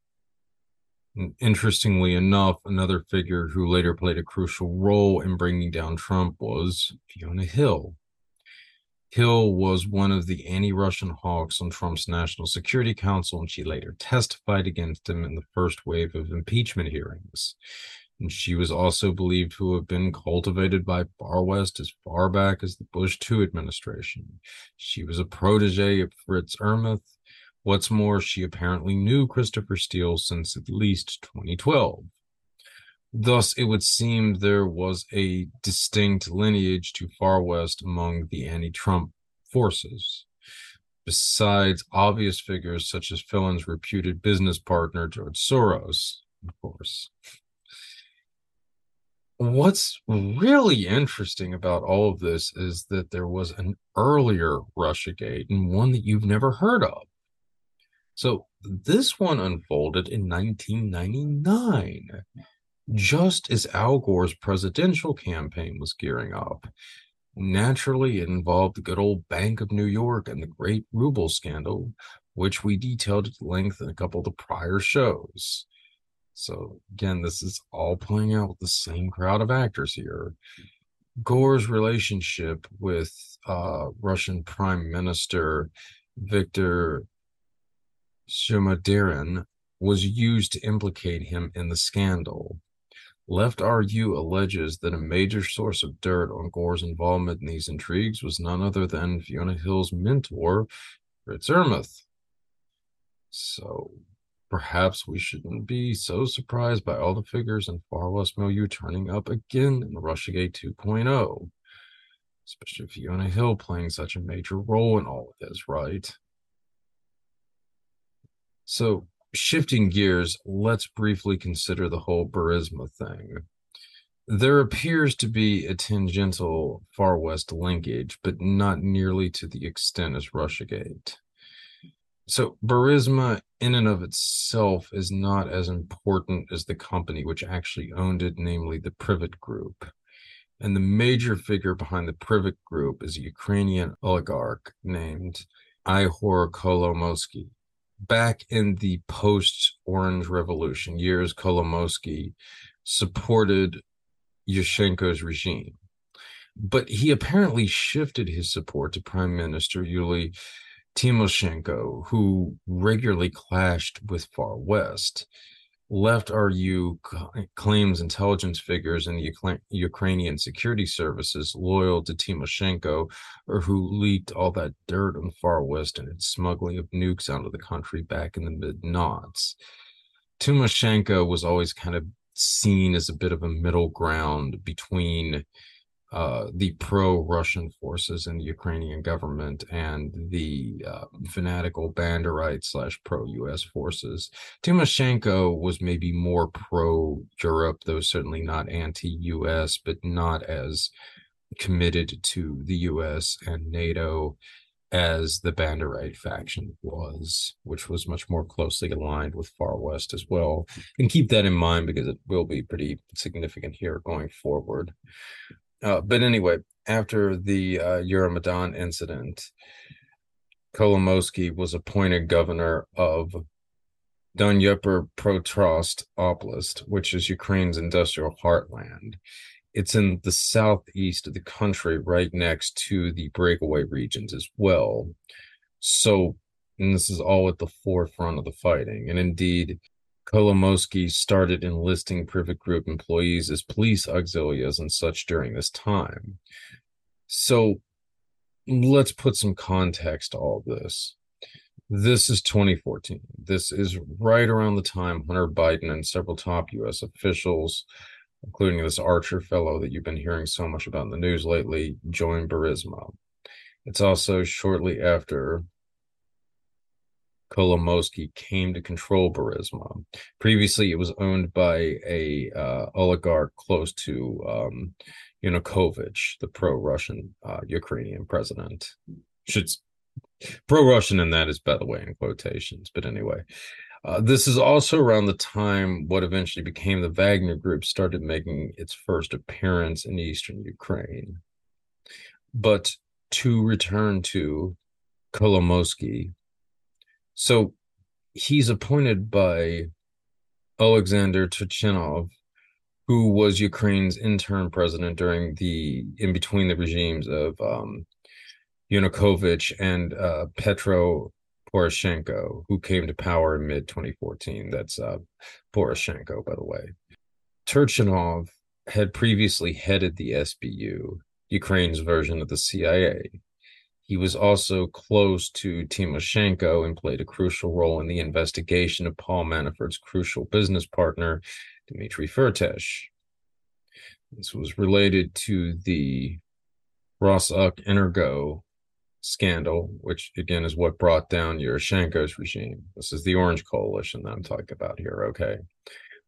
Interestingly enough, another figure who later played a crucial role in bringing down Trump was Fiona Hill. Hill was one of the anti Russian hawks on Trump's National Security Council, and she later testified against him in the first wave of impeachment hearings. And she was also believed to have been cultivated by Far West as far back as the Bush II administration. She was a protege of Fritz Ermarth. What's more, she apparently knew Christopher Steele since at least 2012. Thus, it would seem there was a distinct lineage to Far West among the anti Trump forces. Besides obvious figures such as Phelan's reputed business partner, George Soros, of course. What's really interesting about all of this is that there was an earlier Russiagate and one that you've never heard of. So this one unfolded in 1999 just as Al Gore's presidential campaign was gearing up. Naturally, it involved the good old Bank of New York and the great ruble scandal, which we detailed at length in a couple of the prior shows. So, again, this is all playing out with the same crowd of actors here. Gore's relationship with uh, Russian Prime Minister Viktor Chernomyrdin was used to implicate him in the scandal. Left RU alleges that a major source of dirt on Gore's involvement in these intrigues was none other than Fiona Hill's mentor, Fritz Ermarth. So perhaps we shouldn't be so surprised by all the figures in Far West milieu turning up again in Russiagate 2.0, especially Fiona Hill playing such a major role in all of this, right? So shifting gears, let's briefly consider the whole Burisma thing. There appears to be a tangential Far West linkage, but not nearly to the extent as Russiagate. So, Burisma, in and of itself, is not as important as the company which actually owned it, namely the Privat Group. And the major figure behind the Privat Group is a Ukrainian oligarch named Ihor Kolomoisky back in the post Orange Revolution years, Kolomoisky supported Yushchenko's regime. But he apparently shifted his support to Prime Minister Yulia Tymoshenko, who regularly clashed with Far West left RU claims intelligence figures in the Ukrainian security services loyal to Tymoshenko or who leaked all that dirt on the far west and its smuggling of nukes out of the country back in the mid noughts. Tymoshenko was always kind of seen as a bit of a middle ground between uh, the pro-Russian forces in the Ukrainian government and the uh, fanatical Banderite slash pro-U.S. forces. Tymoshenko was maybe more pro-Europe, though certainly not anti-U.S., but not as committed to the U.S. and NATO as the Banderite faction was, which was much more closely aligned with Far West as well. And keep that in mind because it will be pretty significant here going forward. Uh, but anyway, after the uh, Euromaidan incident, Kolomoisky was appointed governor of Dnipropetrovsk Oblast, which is Ukraine's industrial heartland. It's in the southeast of the country, right next to the breakaway regions as well. So, and this is all at the forefront of the fighting. And indeed, Kolomoisky started enlisting Privat Group employees as police auxiliaries and such during this time. So let's put some context to all this. This is 2014. This is right around the time Hunter Biden and several top U.S. officials, including this Archer fellow that you've been hearing so much about in the news lately, joined Burisma. It's also shortly after Kolomoisky came to control Burisma. Previously, it was owned by a uh, oligarch close to um, Yanukovych, the pro-Russian uh, Ukrainian president. Should pro-Russian in that is, by the way, in quotations. But anyway, uh, this is also around the time what eventually became the Wagner Group started making its first appearance in eastern Ukraine. But to return to Kolomoisky, so he's appointed by Alexander Turchinov, who was Ukraine's interim president during the in between the regimes of um, Yanukovych and uh, Petro Poroshenko, who came to power in mid 2014. That's uh, Poroshenko, by the way. Turchinov had previously headed the SBU, Ukraine's version of the CIA. He was also close to Tymoshenko and played a crucial role in the investigation of Paul Manafort's crucial business partner, Dmitry Firtash. This was related to the Rosenergo scandal, which again is what brought down Yushchenko's regime. This is the Orange Coalition that I'm talking about here. Okay.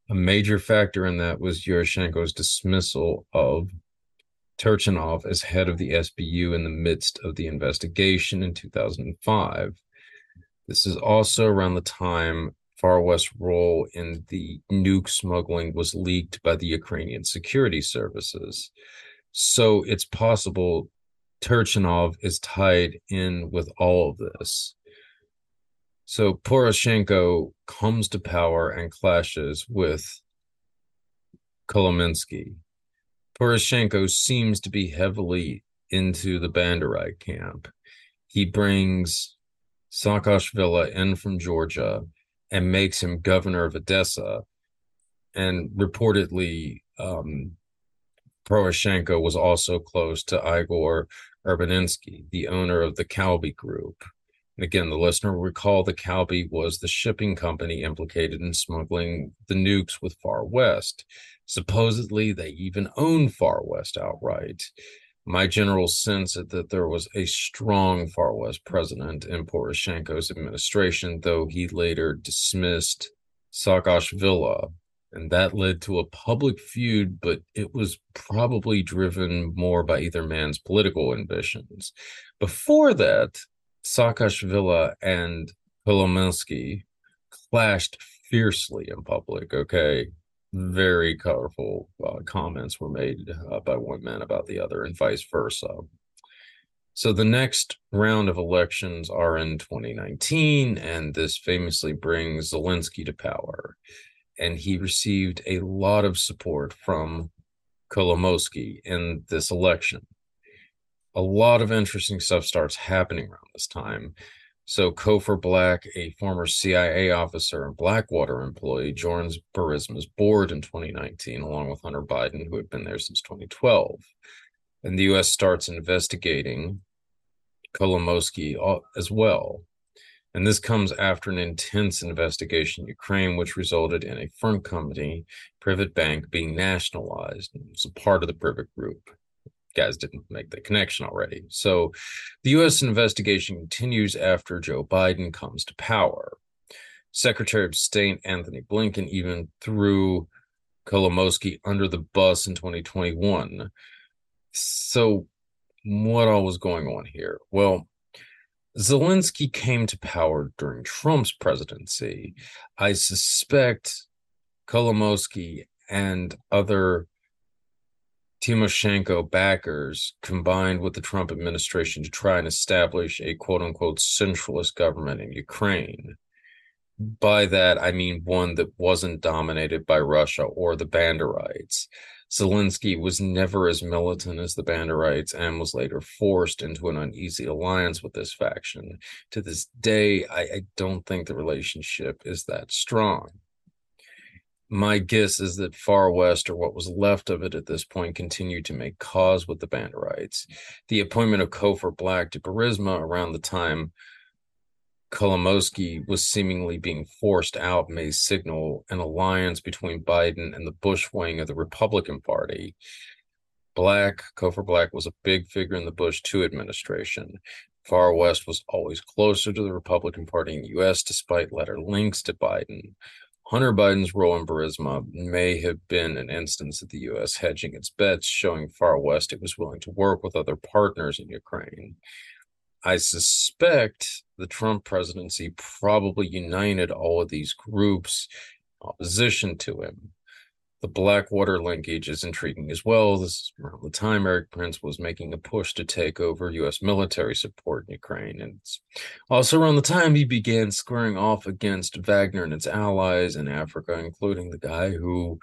A major factor in that was Yushchenko's dismissal of Turchinov as head of the SBU in the midst of the investigation in 2005. This is also around the time Far West role in the nuke smuggling was leaked by the Ukrainian security services. So it's possible Turchinov is tied in with all of this. So Poroshenko comes to power and clashes with Kolomoisky. Poroshenko seems to be heavily into the Banderai camp. He brings Saakashvili in from Georgia and makes him governor of Odessa. And reportedly, um, Poroshenko was also close to Igor Urbaninsky, the owner of the Kalbi Group. Again, the listener will recall the Kalbi was the shipping company implicated in smuggling the nukes with Far West. Supposedly, they even owned Far West outright. My general sense is that there was a strong Far West president in Poroshenko's administration, though he later dismissed Saakashvili and that led to a public feud, but it was probably driven more by either man's political ambitions. Before that, Saakashvili and Kolomoisky clashed fiercely in public. Okay, very colorful uh, comments were made uh, by one man about the other, and vice versa. So the next round of elections are in 2019, and this famously brings Zelensky to power and he received a lot of support from Kolomoisky in this election. A lot of interesting stuff starts happening around this time. So Cofer Black, a former CIA officer and Blackwater employee, joins Burisma's board in 2019, along with Hunter Biden, who had been there since 2012. And the U.S. starts investigating Kolomoisky uh, as well. And this comes after an intense investigation in Ukraine, which resulted in a firm company, Privat Bank, being nationalized. It was a part of the Privat Group. Guys didn't make the connection already. So the U.S. investigation continues after Joe Biden comes to power. Secretary of State Antony Blinken even threw Kolomoisky under the bus in 2021. So, what all was going on here? Well, Zelensky came to power during Trump's presidency. I suspect Kolomoisky and other Tymoshenko backers combined with the Trump administration to try and establish a quote unquote centralist government in Ukraine. by that, I mean one that wasn't dominated by Russia or the Banderites. Zelensky was never as militant as the Banderites and was later forced into an uneasy alliance with this faction. To this day, I, I don't think the relationship is that strong. My guess is that Far West, or what was left of it at this point, continued to make cause with the Banderites. The appointment of Cofer Black to Burisma around the time Kolomoisky was seemingly being forced out may signal an alliance between Biden and the Bush wing of the Republican Party. Black, Cofer Black was a big figure in the Bush 2 administration. Far West was always closer to the Republican Party in the U.S., despite letter links to Biden. Hunter Biden's role in Burisma may have been an instance of the U.S. hedging its bets, showing Far West it was willing to work with other partners in Ukraine. I suspect the Trump presidency probably united all of these groups opposition to him. The Blackwater linkage is intriguing as well. This is around the time Erik Prince was making a push to take over U.S. military support in Ukraine. And it's also around the time he began squaring off against Wagner and its allies in Africa, including the guy who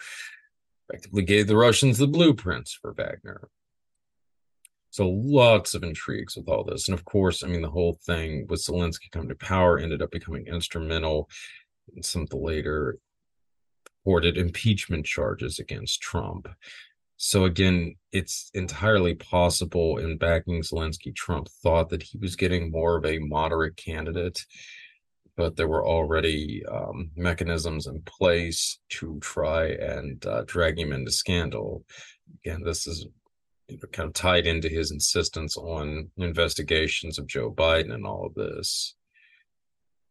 effectively gave the Russians the blueprints for Wagner. So lots of intrigues with all this. And of course, I mean, the whole thing with Zelensky coming to power ended up becoming instrumental in some of the later reported impeachment charges against Trump. So again, it's entirely possible in backing Zelensky, Trump thought that he was getting more of a moderate candidate, but there were already um, mechanisms in place to try and uh, drag him into scandal. Again, this is kind of tied into his insistence on investigations of Joe Biden and all of this.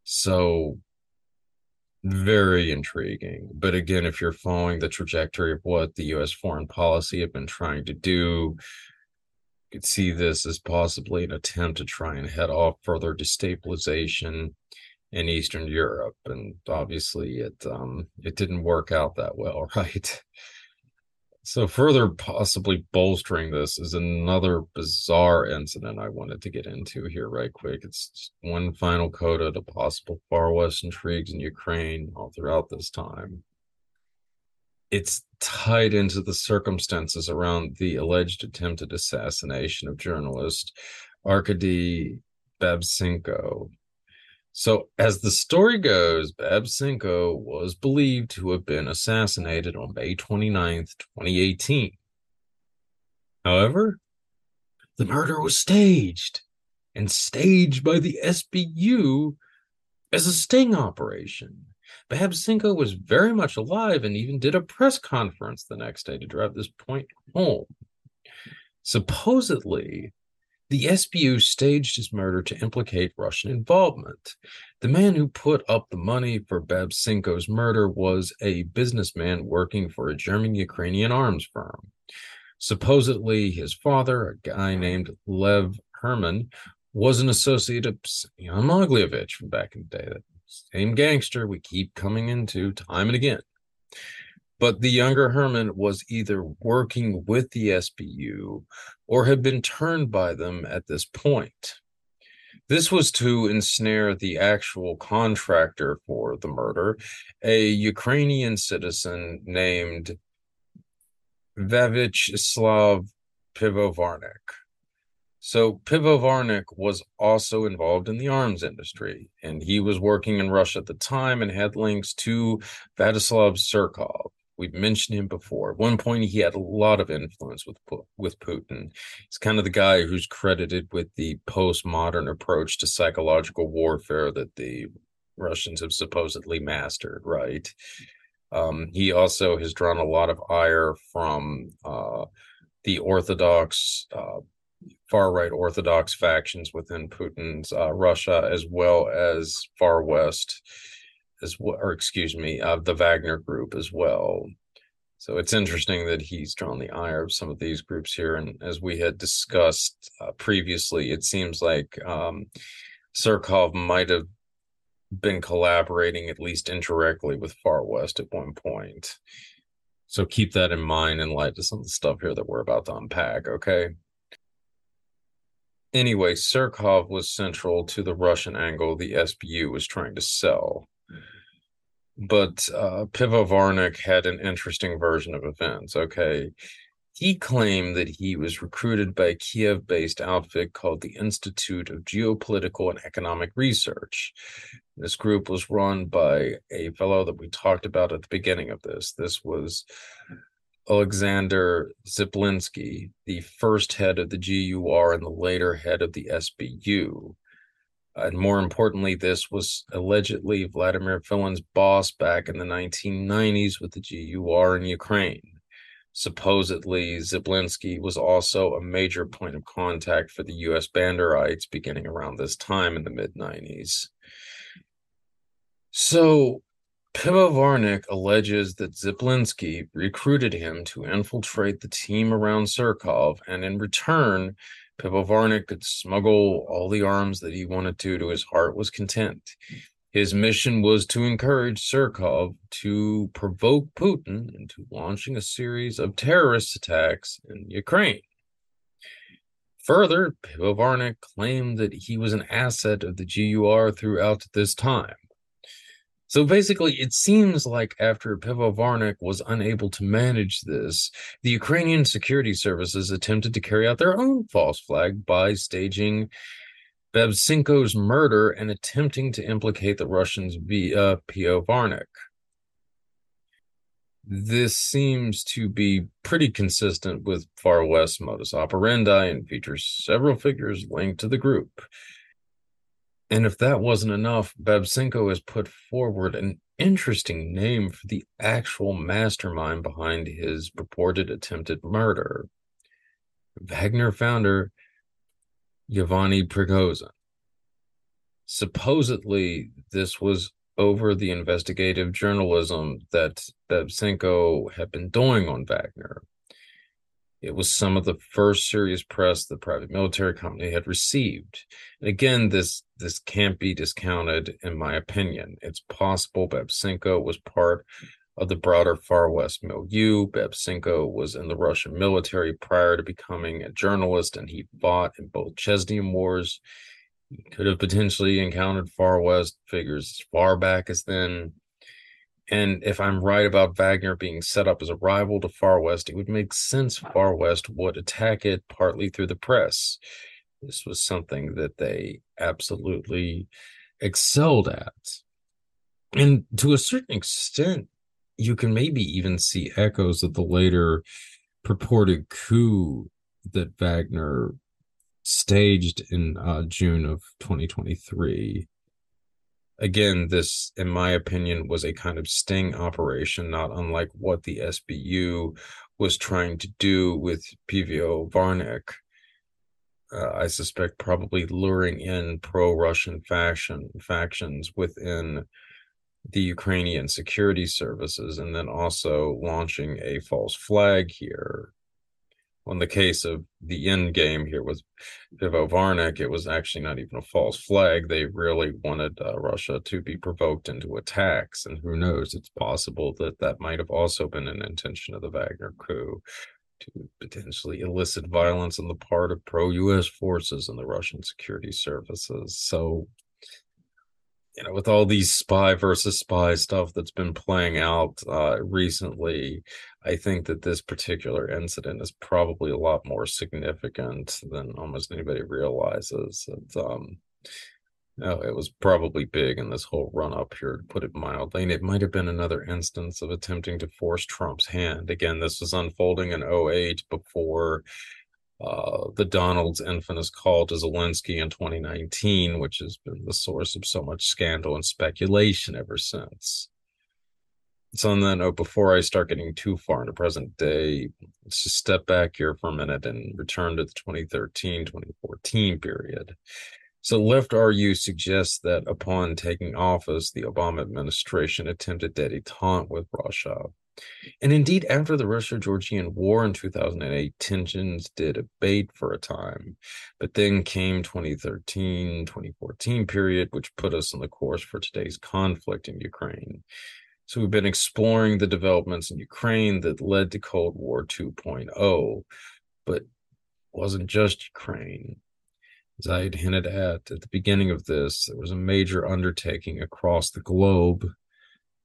So very intriguing. But again, if you're following the trajectory of what the US foreign policy had been trying to do, you could see this as possibly an attempt to try and head off further destabilization in Eastern Europe. And obviously it um it didn't work out that well, right? So, further possibly bolstering this is another bizarre incident I wanted to get into here, right quick. It's one final coda to possible far west intrigues in Ukraine all throughout this time. It's tied into the circumstances around the alleged attempted assassination of journalist Arkady Babchenko so, as the story goes, Babchenko was believed to have been assassinated on May 29th, 2018. However, the murder was staged and staged by the SBU as a sting operation. Babchenko was very much alive and even did a press conference the next day to drive this point home. Supposedly, the SBU staged his murder to implicate Russian involvement. The man who put up the money for Babchenko's murder was a businessman working for a German Ukrainian arms firm. Supposedly, his father, a guy named Lev Herman, was an associate of Jan Mogilevich from back in the day. That same gangster we keep coming into time and again. But the younger Herman was either working with the SBU or had been turned by them at this point. This was to ensnare the actual contractor for the murder, a Ukrainian citizen named Vyacheslav Pivovarnik. So Pivovarnik was also involved in the arms industry, and he was working in Russia at the time and had links to Vladislav Surkov. We've mentioned him before. At one point, he had a lot of influence with with Putin. He's kind of the guy who's credited with the postmodern approach to psychological warfare that the Russians have supposedly mastered. Right. Um, he also has drawn a lot of ire from uh, the Orthodox, uh, far right Orthodox factions within Putin's uh, Russia, as well as far west as well, or excuse me, of the Wagner group as well. So it's interesting that he's drawn the ire of some of these groups here. And as we had discussed uh, previously, it seems like um, Surkov might have been collaborating, at least indirectly, with Far West at one point. So keep that in mind in light of some of the stuff here that we're about to unpack, okay? Anyway, Surkov was central to the Russian angle the SBU was trying to sell. But uh, Pivovarnik had an interesting version of events. Okay. He claimed that he was recruited by a Kiev based outfit called the Institute of Geopolitical and Economic Research. This group was run by a fellow that we talked about at the beginning of this. This was Alexander Skipalskyi, the first head of the GUR and the later head of the SBU. And more importantly, this was allegedly Vladimir Filin's boss back in the 1990s with the GUR in Ukraine. Supposedly, Skipalskyi was also a major point of contact for the U.S. Banderites beginning around this time in the mid 90s. So, Pivovarnik alleges that Skipalskyi recruited him to infiltrate the team around Surkov, and in return, Pivovarnik could smuggle all the arms that he wanted to to his heart was content. His mission was to encourage Surkov to provoke Putin into launching a series of terrorist attacks in Ukraine. Further, Pivovarnik claimed that he was an asset of the GUR throughout this time. So basically, it seems like after Pivovarnik was unable to manage this, the Ukrainian security services attempted to carry out their own false flag by staging Babchenko's murder and attempting to implicate the Russians via Pivovarnik. This seems to be pretty consistent with Far West modus operandi and features several figures linked to the group. And if that wasn't enough, Babchenko has put forward an interesting name for the actual mastermind behind his purported attempted murder. Wagner founder Yevgeny Prigozhin. Supposedly, this was over the investigative journalism that Babchenko had been doing on Wagner. It was some of the first serious press the private military company had received. And again, this this can't be discounted, in my opinion. It's possible Babchenko was part of the broader Far West milieu. Babchenko was in the Russian military prior to becoming a journalist, and he fought in both Chechnya wars. He could have potentially encountered Far West figures as far back as then. And if I'm right about Wagner being set up as a rival to Far West, it would make sense Far West would attack it partly through the press. This was something that they absolutely excelled at. And to a certain extent, you can maybe even see echoes of the later purported coup that Wagner staged in uh, June of 2023 again, this, in my opinion, was a kind of sting operation, not unlike what the SBU was trying to do with Pivovarnik. Uh, I suspect probably luring in pro-Russian faction factions within the Ukrainian security services, and then also launching a false flag here On the case of the end game here with Pivovarnik, it was actually not even a false flag. They really wanted uh, Russia to be provoked into attacks. And who knows, it's possible that that might have also been an intention of the Wagner coup to potentially elicit violence on the part of pro US forces and the Russian security services. So you know, with all these spy versus spy stuff that's been playing out uh, recently, I think that this particular incident is probably a lot more significant than almost anybody realizes. Um, know, it was probably big in this whole run up here, to put it mildly. And it might have been another instance of attempting to force Trump's hand. Again, this was unfolding in 08 before uh, the Donald's infamous call to Zelensky in 2019, which has been the source of so much scandal and speculation ever since. So, on that note, before I start getting too far into present day, let's just step back here for a minute and return to the 2013 2014 period. So, Left RU suggests that upon taking office, the Obama administration attempted detente with Russia and indeed, after the Russia Georgian War in 2008, tensions did abate for a time. But then came 2013 2014 period, which put us on the course for today's conflict in Ukraine. So we've been exploring the developments in Ukraine that led to Cold War 2.0, but wasn't just Ukraine. As I had hinted at at the beginning of this, there was a major undertaking across the globe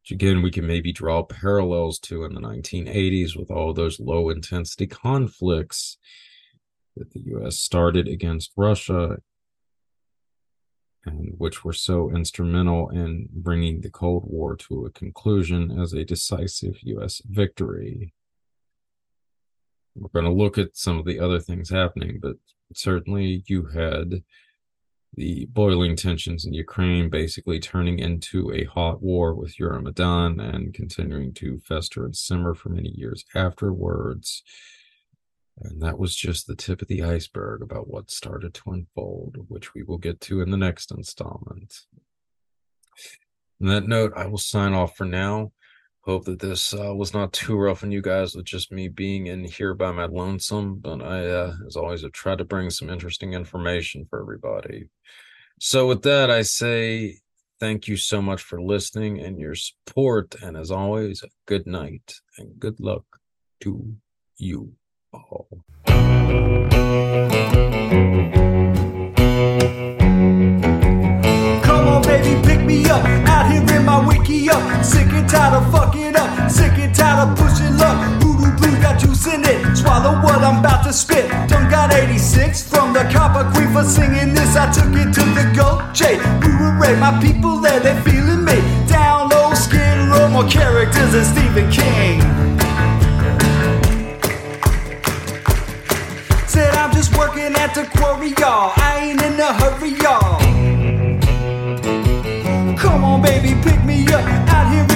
which again we can maybe draw parallels to in the 1980s with all those low intensity conflicts that the US started against Russia and which were so instrumental in bringing the Cold War to a conclusion as a decisive US victory. We're going to look at some of the other things happening, but certainly you had the boiling tensions in Ukraine basically turning into a hot war with Euromaidan and continuing to fester and simmer for many years afterwards. And that was just the tip of the iceberg about what started to unfold, which we will get to in the next installment. On that note, I will sign off for now. Hope that this uh, was not too rough on you guys with just me being in here by my lonesome. But I, uh, as always, have tried to bring some interesting information for everybody. So, with that, I say thank you so much for listening and your support. And as always, good night and good luck to you. All. Come on, baby, pick me up. Out here in my wiki. Sick and tired of fucking up. Sick and tired of pushing luck. Voodoo blue got juice in it. Swallow what I'm about to spit. Done got 86 from the Copper Queen for singing this. I took it to the Gold J. We were right, my people there, they feeling me. Down low, skin row, more characters than Stephen King. Said I'm just working at the quarry, y'all. I ain't in a hurry, y'all. Come on, baby, pick me up.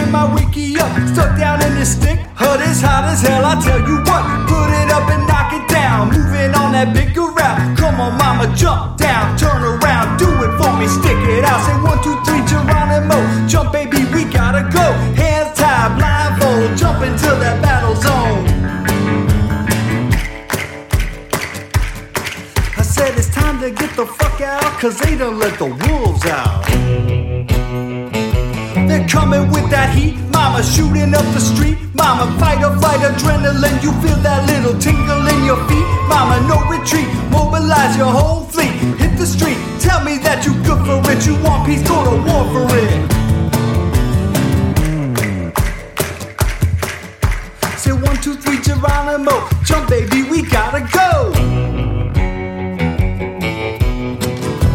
In my wiki up. Stuck down in this stick. Hut is hot as hell, I tell you what. Put it up and knock it down. Moving on that bigger route. Come on, mama, jump down. Turn around, do it for me. Stick it out. Say one, two, three, Geronimo. Jump, baby, we gotta go. Hands tied, blindfold. Jump into that battle zone. I said it's time to get the fuck out, cause they done let the wolves out. They're coming with that heat, mama shooting up the street. Mama, fight or flight adrenaline, you feel that little tingle in your feet. Mama, no retreat, mobilize your whole fleet. Hit the street, tell me that you good for it. You want peace, go to war for it. Say one, two, three, Geronimo. Jump, baby, we gotta go.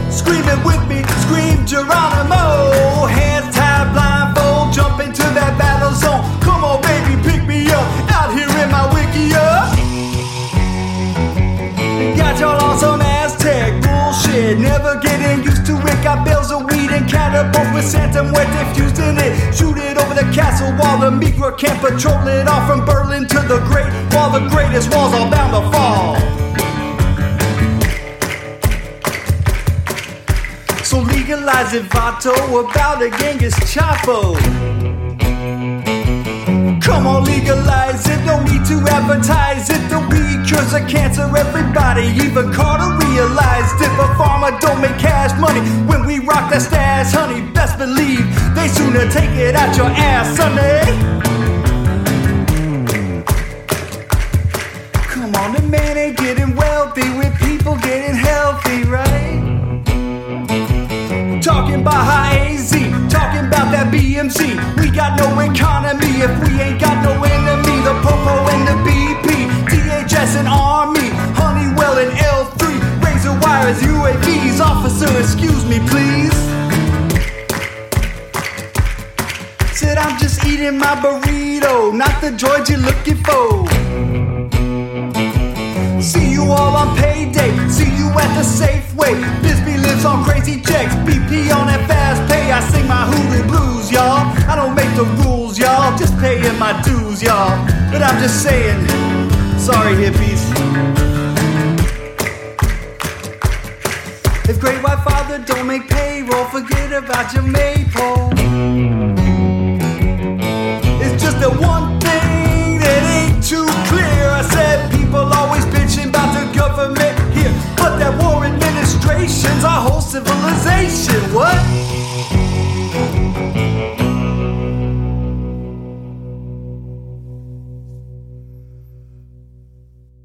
Screaming with me, scream Geronimo. Catapults with Santa Muerte fused in it. Shoot it over the castle wall. The Migra can't patrol it all from Berlin to the Great Wall. The greatest walls are bound to fall. So legalize it, Vato, about a Genghis Chapo. Come on, legalize it, no need to advertise it. The weed cures the cancer, everybody, even Carter realized it. But pharma don't make cash money when we rock that stash, honey. Best believe they sooner take it out your ass, sonny. Come on, the man ain't getting wealthy with people getting healthy, right? Talking about high AZ, talking about that BMC. Got no economy if we ain't got no enemy. The Popo and the BP, DHS and Army, Honeywell and L3, razor wires, UAVs. Officer, excuse me, please. Said I'm just eating my burrito, not the droid you're looking for. See you all on payday. See you at the Safeway. Bisbee lives on crazy checks. BP on that fast pay. I sing my hoodoo blues, y'all. I don't make the rules, y'all. Just paying my dues, y'all. But I'm just saying, sorry, hippies. If Great White Father don't make payroll, forget about your maypole. It's just the one thing that ain't too clear. I said people always bitching about the government here, but that war our whole civilization. What?